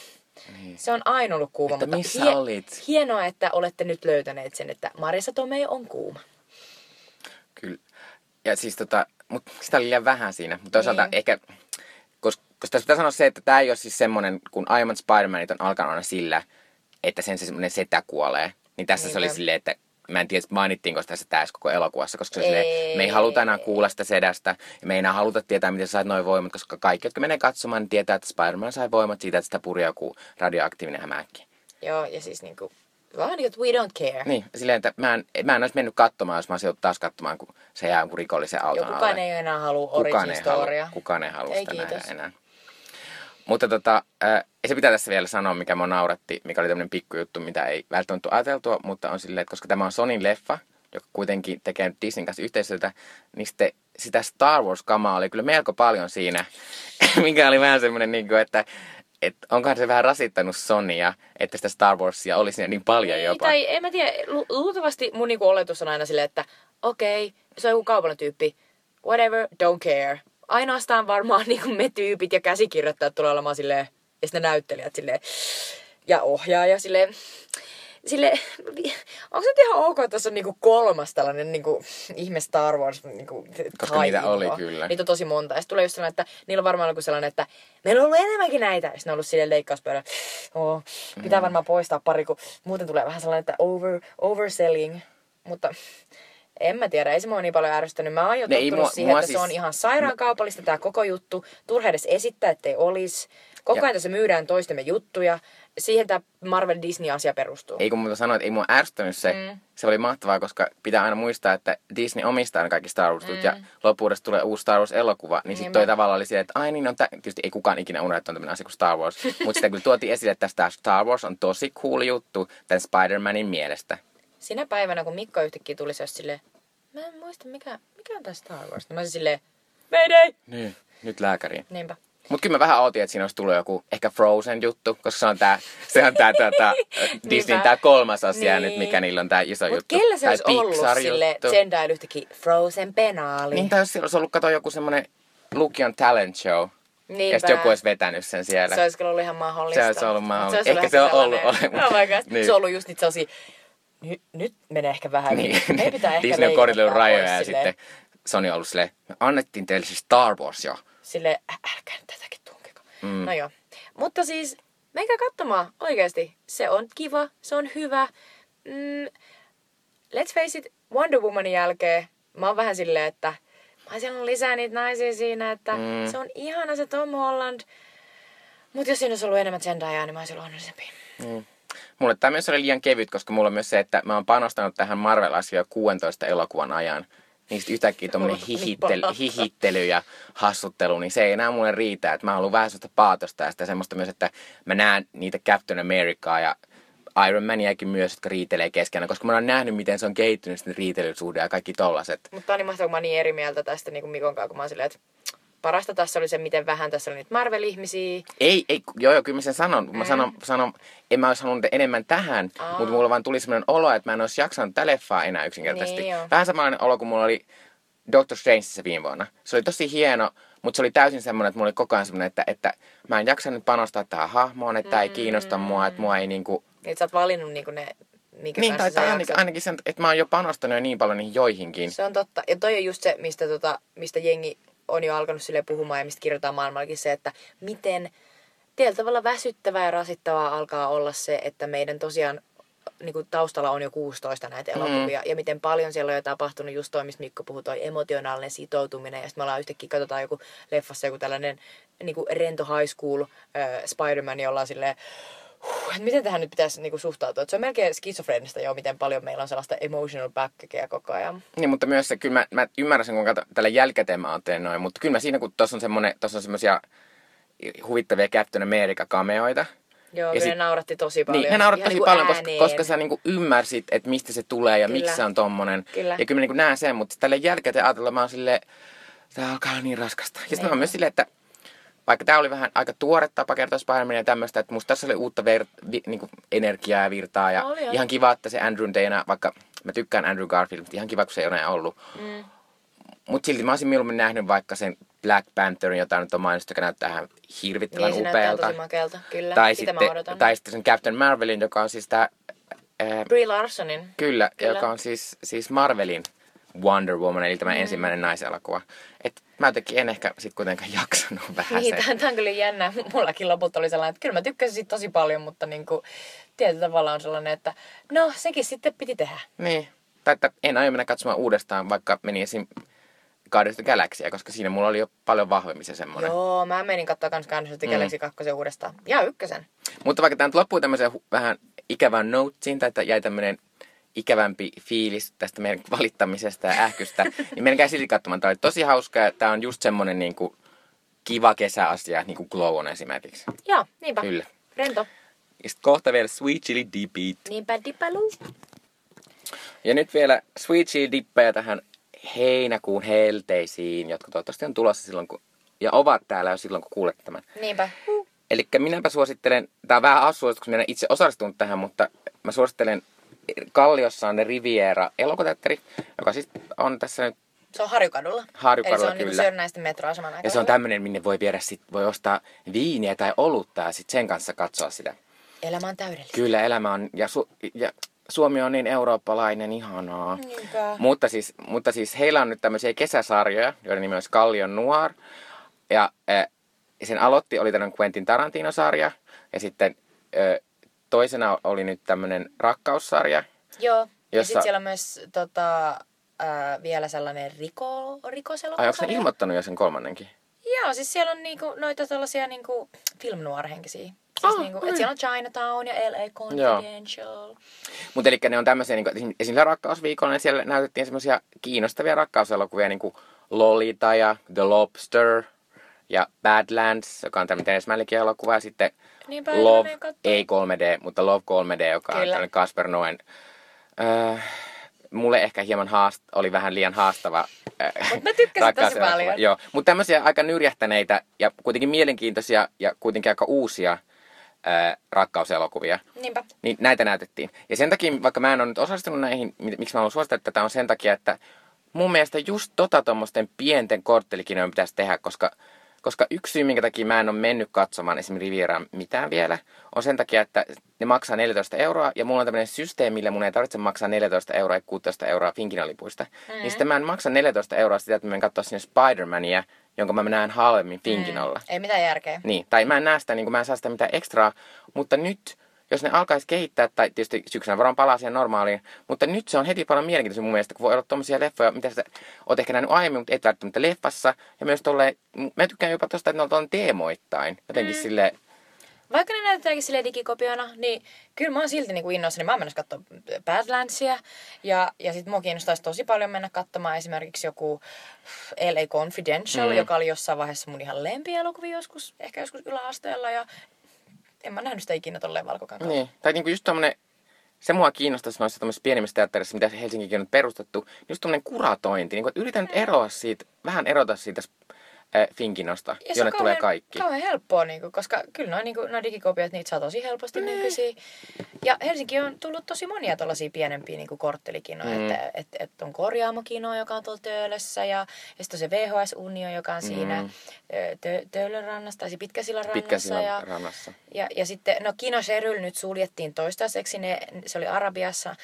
niin. Se on aina ollut kuuma, että mutta missä hie- olit? hienoa, että olette nyt löytäneet sen, että Marissa Tomei on kuuma. Kyllä. Ja siis tota, mutta sitä oli liian vähän siinä. Mutta toisaalta niin. ehkä, koska, koska tässä pitää sanoa se, että tämä ei ole siis semmoinen, kun aiemmat Spider-Manit on alkanut aina sillä, että sen se semmoinen setä kuolee. Niin tässä niin, se oli silleen, että mä en tiedä, mainittiinko tässä tässä koko elokuvassa, koska ei. Silleen, me ei haluta enää kuulla sitä sedästä, ja me ei enää haluta tietää, miten sä sait noin voimat, koska kaikki, jotka menee katsomaan, niin tietää, että Spider-Man sai voimat siitä, että sitä puri joku radioaktiivinen hämähäkki. Joo, ja siis niinku, vaan niin we don't care. Niin, silleen, että mä en, mä en olisi mennyt katsomaan, jos mä olisin taas katsomaan, kun se jää jonkun rikollisen auton Joo, kukaan alle. ei enää halua origin storia. Kukaan ei halua sitä nähdä enää. Mutta tota, äh, se pitää tässä vielä sanoa, mikä mua nauratti, mikä oli tämmöinen pikkujuttu, mitä ei välttämättä ajateltua, mutta on silleen, että koska tämä on Sonin leffa, joka kuitenkin tekee Disneyn kanssa yhteistyötä, niin sitten sitä Star Wars-kamaa oli kyllä melko paljon siinä, mikä oli vähän semmoinen, niin kuin, että että onkohan se vähän rasittanut Sonia, että sitä Star Warsia olisi siinä niin paljon niin, jopa. Tai en mä tiedä, lu- luultavasti mun niinku oletus on aina silleen, että okei, okay, se on joku kaupallinen tyyppi, whatever, don't care ainoastaan varmaan niin kuin me tyypit ja käsikirjoittajat tulee olemaan silleen, ja sitten näyttelijät silleen, ja ohjaaja silleen, sille, onko se nyt ihan ok, että tässä on niinku kolmas tällainen niinku, ihme Star Wars niinku, Koska niitä oli kyllä. Niitä on tosi monta. Ja tulee just sellainen, että niillä on varmaan joku sellainen, että meillä on ollut enemmänkin näitä. Ja sitten on ollut silleen leikkauspöydä. Oh, pitää Mm. varmaan poistaa pari, kun muuten tulee vähän sellainen, että over, overselling. Mutta en mä tiedä, ei se mua niin paljon ärsyttänyt. Mä oon jo ei tottunut mua- siihen, mua että se siis- on ihan sairaan kaupallista tää koko juttu. Turha edes esittää, ettei olisi. Koko Ja- ajan tässä myydään toistemme juttuja. Siihen tämä Marvel Disney-asia perustuu. Ei kun mä sanoin, että ei mua ärsyttänyt se. Mm. Se oli mahtavaa, koska pitää aina muistaa, että Disney omistaa ne kaikki Star wars mm. ja loppuudesta tulee uusi Star Wars-elokuva. Niin sitten toi tavallaan oli silleen, että ai niin on tä... Tietysti ei kukaan ikinä unohda, että on tämmöinen asia kuin Star Wars. Mutta sitten kyllä tuotiin esille, että tämä Star Wars on tosi cool juttu tämän Spider-Manin mielestä. Sinä päivänä, kun Mikko yhtäkkiä tuli se silleen, mä en muista mikä, mikä on tää Star Wars. Niin mä silleen, Mayday! Niin. Nyt lääkäriin. Niinpä. Mutta kyllä mä vähän ootin, että siinä olisi tullut joku ehkä Frozen juttu, koska se on tää, se on tää, tää, Disneyn tää kolmas asia Niin. nyt, mikä niillä on tää iso Mut juttu. kellä se Tai olisi ollut Pixar-juttu. sille Zendaya yhtäkkiä Frozen penaali? Niin, tai jos siellä olisi ollut, kato joku semmonen Lukion talent show. Niinpä. Ja sitten joku olisi vetänyt sen siellä. Se olisi kyllä ollut ihan mahdollista. Se olisi ollut mahdollista. Se olisi Ehkä se on ollut olemassa. Oh my God. Niin. Se on ollut just niitä sellaisia, nyt, nyt menee ehkä vähän Niin, niin. Meidän pitää ehkä Disney on koritellut rajoja ja sitten Sony on ollut silleen, me annettiin teille se Star Wars jo. Sille äh, älkää nyt tätäkin tunkeko. Mm. No joo. Mutta siis, menkää katsomaan oikeasti. Se on kiva, se on hyvä. Mm, let's face it, Wonder Womanin jälkeen mä oon vähän silleen, että mä olisin ollut lisää niitä naisia siinä, että mm. se on ihana se Tom Holland. Mutta jos siinä olisi ollut enemmän Zendayaa, niin mä olisin ollut onnellisempi. Mulle tämä myös oli liian kevyt, koska mulla on myös se, että mä oon panostanut tähän Marvel-asiaan 16 elokuvan ajan. Niin sit yhtäkkiä niin hihittely, hihittely ja hassuttelu, niin se ei enää mulle riitä. Että mä haluan vähän sellaista paatosta ja sitä semmoista myös, että mä näen niitä Captain Americaa ja Iron Maniakin myös, jotka riitelee keskenään, koska mä oon nähnyt, miten se on kehittynyt sitten riitelysuhde ja kaikki tollaset. Mutta on niin mahtavaa, kun mä oon niin eri mieltä tästä niin kuin Mikon kanssa, kun mä oon silleen, että parasta tässä oli se, miten vähän tässä oli nyt Marvel-ihmisiä. Ei, ei, joo, joo, kyllä mä sen sanon. Mä sanon, sanon en mä olisi halunnut enemmän tähän, Aa. mutta mulla vaan tuli sellainen olo, että mä en olisi jaksanut tätä leffaa enää yksinkertaisesti. Niin, joo. Vähän samanlainen olo kuin mulla oli Doctor Strangeissa viime vuonna. Se oli tosi hieno, mutta se oli täysin semmoinen, että mulla oli koko ajan semmoinen, että, että mä en jaksa nyt panostaa tähän hahmoon, että tää ei kiinnosta mua, että mua ei niinku... Niin, sä oot valinnut niin kuin ne, minkä Niin, tai, tai ainakin, ainakin sen, että mä oon jo panostanut jo niin paljon niihin joihinkin. Se on totta. Ja toi on just se, mistä, tota, mistä jengi on jo alkanut sille puhumaan ja mistä kirjoitetaan maailmallakin se, että miten tietyllä tavalla väsyttävää ja rasittavaa alkaa olla se, että meidän tosiaan niin kuin taustalla on jo 16 näitä elokuvia, ja miten paljon siellä on jo tapahtunut, just toi, mistä Mikko puhui, toi emotionaalinen sitoutuminen, ja sitten me ollaan yhtäkkiä, katsotaan joku leffassa joku tällainen niin kuin rento high school äh, Spider-Man, jolla on silleen, huh, että miten tähän nyt pitäisi niin kuin suhtautua. Et se on melkein skitsofreenista jo, miten paljon meillä on sellaista emotional backkea koko ajan. Niin, mutta myös se, kyllä mä, mä ymmärrän sen, kuinka tällä jälkikäteen mä teen noin, mutta kyllä mä siinä, kun tuossa on semmonen, tuossa on semmosia huvittavia Captain America-kameoita, Joo, Ja sit- ne nauratti tosi paljon. Niin, ne naurat Ihan tosi niinku paljon, koska, koska sä niinku ymmärsit, että mistä se tulee ja Kyllä. miksi se on tommonen. Kyllä. Ja kyllä mä niinku näen sen, mutta tälle jälkeen ajatella mä oon silleen, tää alkaa olla niin raskasta. Ja sitten mä oon myös silleen, että vaikka tää oli vähän aika tuore tapa kertoa Spider-Mania ja tämmöistä, että musta tässä oli uutta ver- vi- niinku energiaa ja virtaa. Ja Oli, oli. ihan kiva, että se Andrew enää, vaikka mä tykkään Andrew Garfield, mutta ihan kiva, kun se ei ole enää ollut. Mm. Mutta silti mä olisin mieluummin nähnyt vaikka sen Black Pantherin, jota nyt on mainittu, joka näyttää ihan hirvittävän Niin, upealta. tosi makealta, kyllä. Tai Sitä sitten, tai sitten sen Captain Marvelin, joka on siis tää... Ää, Brie Larsonin. kyllä, Kyllä. joka on siis, siis Marvelin Wonder Woman, eli tämä mm. ensimmäinen naiselokuva. Et mä jotenkin en ehkä sit kuitenkaan jaksanut vähän Niin, se. tämä on kyllä jännä. Mullakin lopulta oli sellainen, että kyllä mä tykkäsin siitä tosi paljon, mutta niin kuin, tietyllä tavalla on sellainen, että no sekin sitten piti tehdä. Niin. Tai että en aio mennä katsomaan uudestaan, vaikka meni esim. Guardians of the Galaxy, koska siinä mulla oli jo paljon vahvemmin se semmoinen. Joo, mä menin katsoa kans Guardians of the Mm. Galaxy 2 uudestaan. Ja ykkösen. Mutta vaikka tämä nyt loppui tämmöiseen vähän ikävään notesin, tai että jäi tämmöinen ikävämpi fiilis tästä meidän valittamisesta ja ähkystä, niin meidän käy silti katsomaan. Tämä oli tosi hauska ja tämä on just semmoinen niin kuin kiva kesäasia, niin kuin Glow on esimerkiksi. Joo, niinpä. Kyllä. Rento. Ja sitten kohta vielä Sweet Chili Deep Eat. Niinpä dipalu. Ja nyt vielä Sweet Chili Dippejä tähän heinäkuun helteisiin, jotka toivottavasti on tulossa silloin, kun, ja ovat täällä jo silloin, kun kuulette tämän. Niinpä. Eli minäpä suosittelen, tämä on vähän assuostus, kun minä en itse osallistunut tähän, mutta mä suosittelen Kalliossa on Riviera elokuvateatteri, joka siis on tässä nyt, Se on Harjukadulla. Harjukadulla, Eli se on niinku kyllä. Sörnäisten metroaseman ja se on tämmöinen, minne voi viedä sit, voi ostaa viiniä tai olutta ja sitten sen kanssa katsoa sitä. Elämä on täydellistä. Kyllä, elämä on, ja, su, ja Suomi on niin eurooppalainen, ihanaa. Niinpä. Mutta siis, mutta siis heillä on nyt tämmöisiä kesäsarjoja, joiden nimi on Kallion Noir. Ja äh, sen aloitti, oli tämmöinen Quentin Tarantino-sarja. Ja sitten äh, toisena oli nyt tämmöinen rakkaussarja. Joo. Ja Jossa- sitten siellä on myös tota, ää, vielä sellainen riko, rikoselokuva. Ai onko ne ilmoittanut jo sen kolmannenkin? Joo, siis siellä on niinku noita tällaisia niinku film noir-henkisiä. Siis Ah, niinku, oi. et siellä on Chinatown ja LA Confidential. Mutta eli ne on tämmöisiä, niin kuin, esimerkiksi rakkausviikolla, niin siellä näytettiin semmoisia kiinnostavia rakkauselokuvia, niin kuin Lolita ja The Lobster ja Badlands, joka on tämmöinen ensimmäinenkin elokuva, ja sitten Niinpä, ei Love, katsoa. ei 3D, mutta Love 3D, joka on Kyllä. tämmöinen Kasper Noen. Äh, mulle ehkä hieman haast, oli vähän liian haastava. Äh, Mut mä tykkäsin tosi paljon. Joo, mutta tämmöisiä aika nyrjähtäneitä ja kuitenkin mielenkiintoisia ja kuitenkin aika uusia äh, rakkauselokuvia. Niinpä. Niin näitä näytettiin. Ja sen takia, vaikka mä en ole nyt osallistunut näihin, mi- miksi mä haluan suositella tätä, on sen takia, että mun mielestä just tota tuommoisten pienten korttelikinojen pitäisi tehdä, koska, koska yksi syy, minkä takia mä en ole mennyt katsomaan esimerkiksi Rivieraan mitään vielä, on sen takia, että ne maksaa 14 euroa, ja mulla on tämmöinen systeemi, millä mun ei tarvitse maksaa 14 euroa ja 16 euroa Finkinalipuista. Mm-hmm. Niin sitten mä en maksa 14 euroa sitä, että mä menen katsoa sinne Spider-Mania, jonka mä näen halvemmin Finkinalla. Ei mitään järkeä. Niin, tai mä en näe sitä, niin kuin mä en saa sitä mitään ekstraa, mutta nyt, jos ne alkaisi kehittää, tai tietysti syksynä varmaan palaa siihen normaaliin, mutta nyt se on heti paljon mielenkiintoista mun mielestä, kun voi olla tommosia leffoja, mitä sä oot ehkä nähnyt aiemmin, mutta et välttämättä leffassa, ja myös tolleen, mä tykkään jopa tosta, että ne on teemoittain, jotenkin mm. silleen, Vaikka ne näytetäänkin sille digikopiona, niin kyllä mä oon silti niinku innoissani. Mä oon menossa katsoa Badlandsia. Ja, ja sit mua kiinnostaisi tosi paljon mennä katsomaan esimerkiksi joku LA Confidential, Mm. mm. joka oli jossain vaiheessa mun ihan lempielokuvia joskus, ehkä joskus yläasteella. Ja en mä nähnyt sitä ikinä tolleen valkokankaan. niin, tai niinku just tommonen, se mua kiinnostaisi noissa tämmöisissä pienimmissä teatterissa, mitä Helsinkikin on perustettu, niin just tommonen kuratointi, niin kuin, että yritän nyt eroa siitä, vähän erota siitä äh, Finkinosta, Ja jonne on tulee kauhean- kaikki. Kauhean helppoa, niinku, koska kyllä noin niinku, noi digikopiot, niitä saa tosi helposti nykyisin. Ja Helsinki on tullut tosi monia tällaisia pienempiä niinku korttelikinoja. Mm. Mm. Että et, et on korjaamokino, joka on tuolla Töölössä, ja, ja sitten on se VHS Unio, joka on siinä Mm. ö, tö, Töölön rannassa, tai Pitkäsillan rannassa. Pitkäsillan ja, rannassa. ja, ja sitten, no Kino Sheryl nyt suljettiin toistaiseksi, ne, se oli Arabiassa,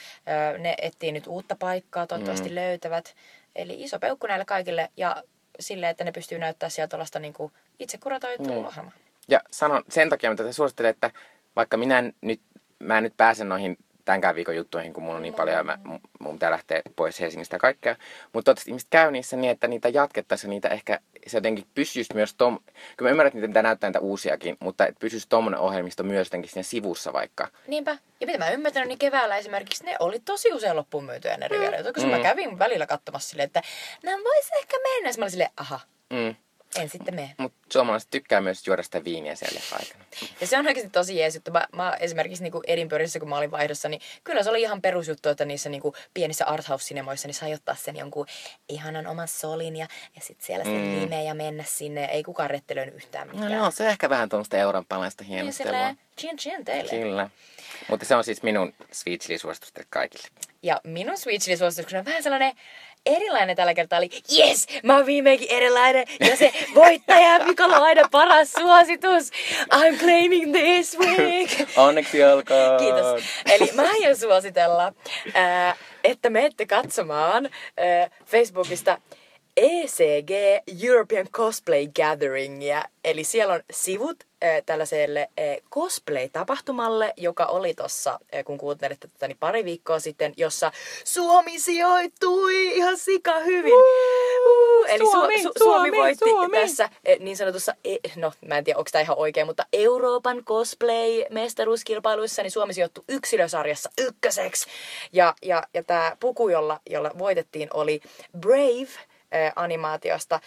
ne etsii nyt uutta paikkaa, toivottavasti Mm. löytävät. Eli iso peukku näille kaikille ja silleen, että ne pystyy näyttää sieltä tuollaista niinku itse kuratoitua Niin. ohjelmaa. Ja sanon sen takia, mitä te suosittelen, että vaikka minä nyt, mä en nyt pääse noihin tämänkään viikon juttuihin, kun mulla on niin paljon ja mä, mun- mun pitää lähteä pois Helsingistä ja kaikkea. Mutta toivottavasti ihmiset käy niissä niin, että niitä jatkettaisiin ja niitä ehkä se jotenkin pysyisi myös tom... Kyllä mä ymmärrän, että niitä pitää näyttää niitä uusiakin, mutta että pysyisi tommonen ohjelmisto myös jotenkin siinä sivussa vaikka. Niinpä. Ja mitä mä ymmärtänyt, niin keväällä esimerkiksi ne oli tosi usein loppuun myytyjä ne Riviera, mm. koska Mm. mä kävin välillä katsomassa silleen, että nämä vois ehkä mennä. Sitten mä olin silleen, aha, Mm. En sitten mene. Mutta suomalaiset tykkää myös juoda sitä viiniä siellä aikana. Ja se on oikeasti tosi jees juttu. Mä, mä esimerkiksi niin Edinburghissa, kun mä olin vaihdossa, niin kyllä se oli ihan perusjuttu, että niissä niin pienissä arthouse-sinemoissa niin sai ottaa sen jonkun ihanan oman solin ja, ja sitten siellä sen Mm. limeä ja mennä sinne. Ei kukaan rettelöinyt yhtään No mitään. joo, se on ehkä vähän tuommoista eurooppalaista niin hienostelua. silleen, chin chin teille. Kyllä. Mutta se on siis minun sweet chili suositus teille kaikille. Ja minun suosituksena on vähän sellainen erilainen tällä kertaa oli, yes, mä oon viimeinkin erilainen. Ja se voittaja, Mikolla on aina paras suositus. I'm claiming this week. Onneksi olkoon! Kiitos. Eli mä aion suositella, ää, että menette katsomaan Facebookista ECG European Cosplay Gatheringia. Eli siellä on sivut ää, tällaiselle cosplay-tapahtumalle, joka oli tossa, ää, kun kuuntelitte tätä, niin pari viikkoa sitten, jossa Suomi sijoittui ihan sika hyvin. Uh, eli Suomi, Su- Su- Suomi, Suomi voitti Suomi. tässä niin sanotussa, e- no mä en tiedä onko tämä ihan oikein, mutta Euroopan cosplay-mestaruuskilpailuissa niin Suomi sijoittui yksilösarjassa ykköseksi. Ja, ja, ja tämä puku, jolla, jolla voitettiin, oli Brave-animaatiosta,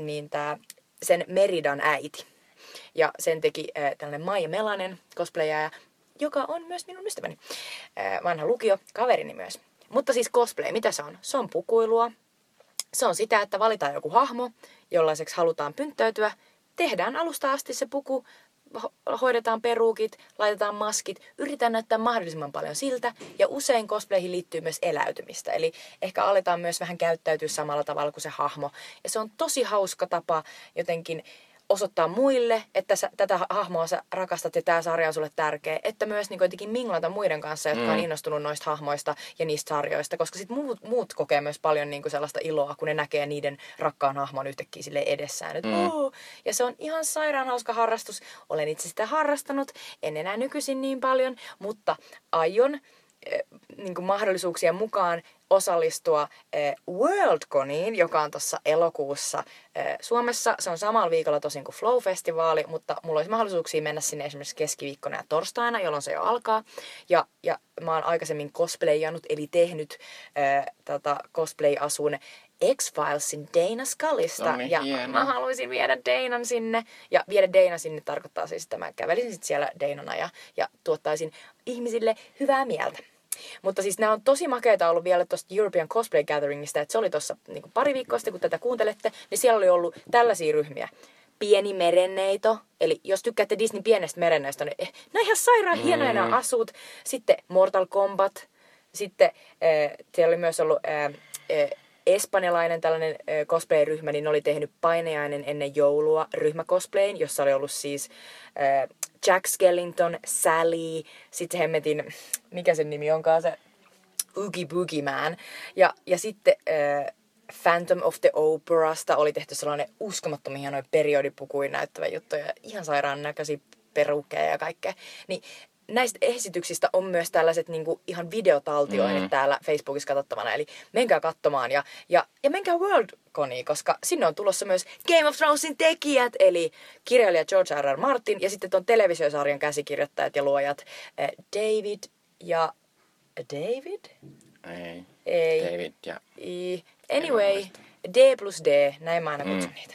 niin tämä sen Meridan äiti. Ja sen teki tällainen Maija Melanen cosplayaaja, joka on myös minun ystäväni. Vanha lukio, kaverini myös. Mutta siis cosplay, mitä se on? Se on pukuilua, se on sitä, että valitaan joku hahmo, jollaiseksi halutaan pynttäytyä. Tehdään alusta asti se puku, hoidetaan peruukit, laitetaan maskit, yritetään näyttää mahdollisimman paljon siltä. Ja usein cosplayhin liittyy myös eläytymistä. Eli ehkä aletaan myös vähän käyttäytyä samalla tavalla kuin se hahmo. Ja se on tosi hauska tapa jotenkin osoittaa muille, että sä, tätä hahmoa sä rakastat ja tämä sarja on sulle tärkeä, että myös niin jotenkin minglata muiden kanssa, jotka mm. on innostunut noista hahmoista ja niistä sarjoista, koska sitten muut, muut kokee myös paljon niin sellaista iloa, kun ne näkee niiden rakkaan hahmon yhtäkkiä sille edessään. Et, mm. oh! Ja se on ihan sairaan hauska harrastus. Olen itse sitä harrastanut, en enää nykyisin niin paljon, mutta aion niin kuin mahdollisuuksien mukaan osallistua eh, Worldconiin, joka on tuossa elokuussa eh, Suomessa. Se on samalla viikolla tosin kuin Flow-festivaali, mutta mulla olisi mahdollisuuksia mennä sinne esimerkiksi keskiviikkona ja torstaina, jolloin se jo alkaa. Ja, ja mä oon aikaisemmin cosplayannut, eli tehnyt äh, tota cosplay-asun X-Filesin Dana Scullista. Noniin, ja hienoa. mä haluaisin viedä Danan sinne. Ja viedä Dana sinne tarkoittaa siis, että mä kävelisin sit siellä Danana ja, ja tuottaisin ihmisille hyvää mieltä. Mutta siis nämä on tosi makeita ollut vielä tuosta European Cosplay Gatheringista, että se oli tuossa niin pari viikkoa sitten, kun tätä kuuntelette, niin siellä oli ollut tällaisia ryhmiä. Pieni merenneito, eli jos tykkäätte Disney pienestä merenneistä, niin eh, nämä ihan sairaan hienoja nämä asut. Sitten Mortal Kombat, sitten äh, siellä oli myös ollut äh, äh, espanjalainen tällainen cosplay-ryhmä, niin oli tehnyt paineainen ennen joulua ryhmäcosplayin, jossa oli ollut siis äh, Jack Skellington, Sally, sitten hemmetin, mikä sen nimi onkaan se, Oogie Boogie Man. Ja, ja sitten äh, Phantom of the Operasta oli tehty sellainen uskomattoman hienoja periodipukuin näyttävä juttu ja ihan sairaan näköisiä perukkeja ja kaikkea. Niin näistä esityksistä on myös tällaiset niin kuin ihan videotaltioinnit mm. täällä Facebookissa katsottavana. Eli menkää katsomaan ja, ja, ja menkää Worldconiin, koska sinne on tulossa myös Game of Thronesin tekijät, eli kirjailija George R. R. Martin ja sitten tuon televisiosarjan käsikirjoittajat ja luojat eh, David ja... David? Ei. Ei. David ja... I, anyway, D plus D, näin mä aina kutsun mm. niitä.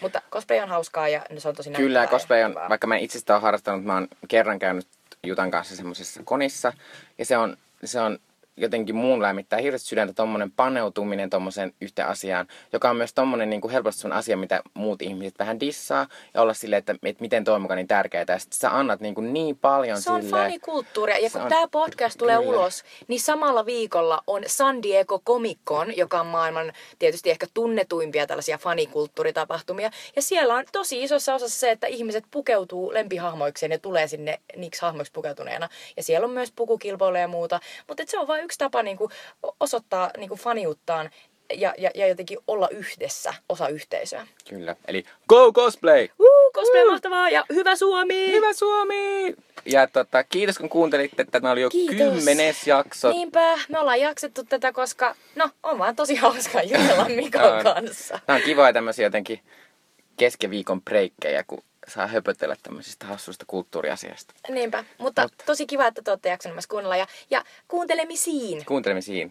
Mutta cosplay on hauskaa ja se on tosi Kyllä, cosplay on, vaikka mä en itse sitä ole harrastanut, mä oon kerran käynyt Jutan kanssa semmoisessa konissa. Ja se on, se on jotenkin muun lämmittää hirveästi sydäntä tommonen paneutuminen tommoseen yhteen asiaan, joka on myös tommonen niin kuin helposti sun asia, mitä muut ihmiset vähän dissaa ja olla silleen, että, että miten toi on niin tärkeää. Ja sit sä annat niin, kuin niin paljon Se on sille. fanikulttuuria. Ja kun on- tämä podcast tulee Kyllä. ulos, niin samalla viikolla on San Diego Comic Con, joka on maailman tietysti ehkä tunnetuimpia tällaisia fanikulttuuritapahtumia. Ja siellä on tosi isossa osassa se, että ihmiset pukeutuu lempihahmoikseen ja tulee sinne niiksi hahmoiksi pukeutuneena. Ja siellä on myös pukukilpailuja ja muuta. Mutta se on vain yksi tapa niinku osoittaa niinku faniuttaan ja, ja, ja jotenkin olla yhdessä, osa yhteisöä. Kyllä. Eli go cosplay! Uu, cosplay mahtavaa ja hyvä Suomi! Hyvä Suomi! Ja tota, kiitos kun kuuntelitte. Tämä oli jo Kiitos. kymmenes jakso. Niinpä, me ollaan jaksettu tätä, koska no, on vaan tosi hauskaa jutella Mikon On. kanssa. Nämä on kivoja tämmöisiä jotenkin keskeviikon breikkejä, kun saa höpötellä tämmöisistä hassuista kulttuuriasioista. Niinpä, mutta Mutta. tosi kiva, että te olette jaksanut myös kuunnella ja, ja kuuntelemisiin. Kuuntelemisiin.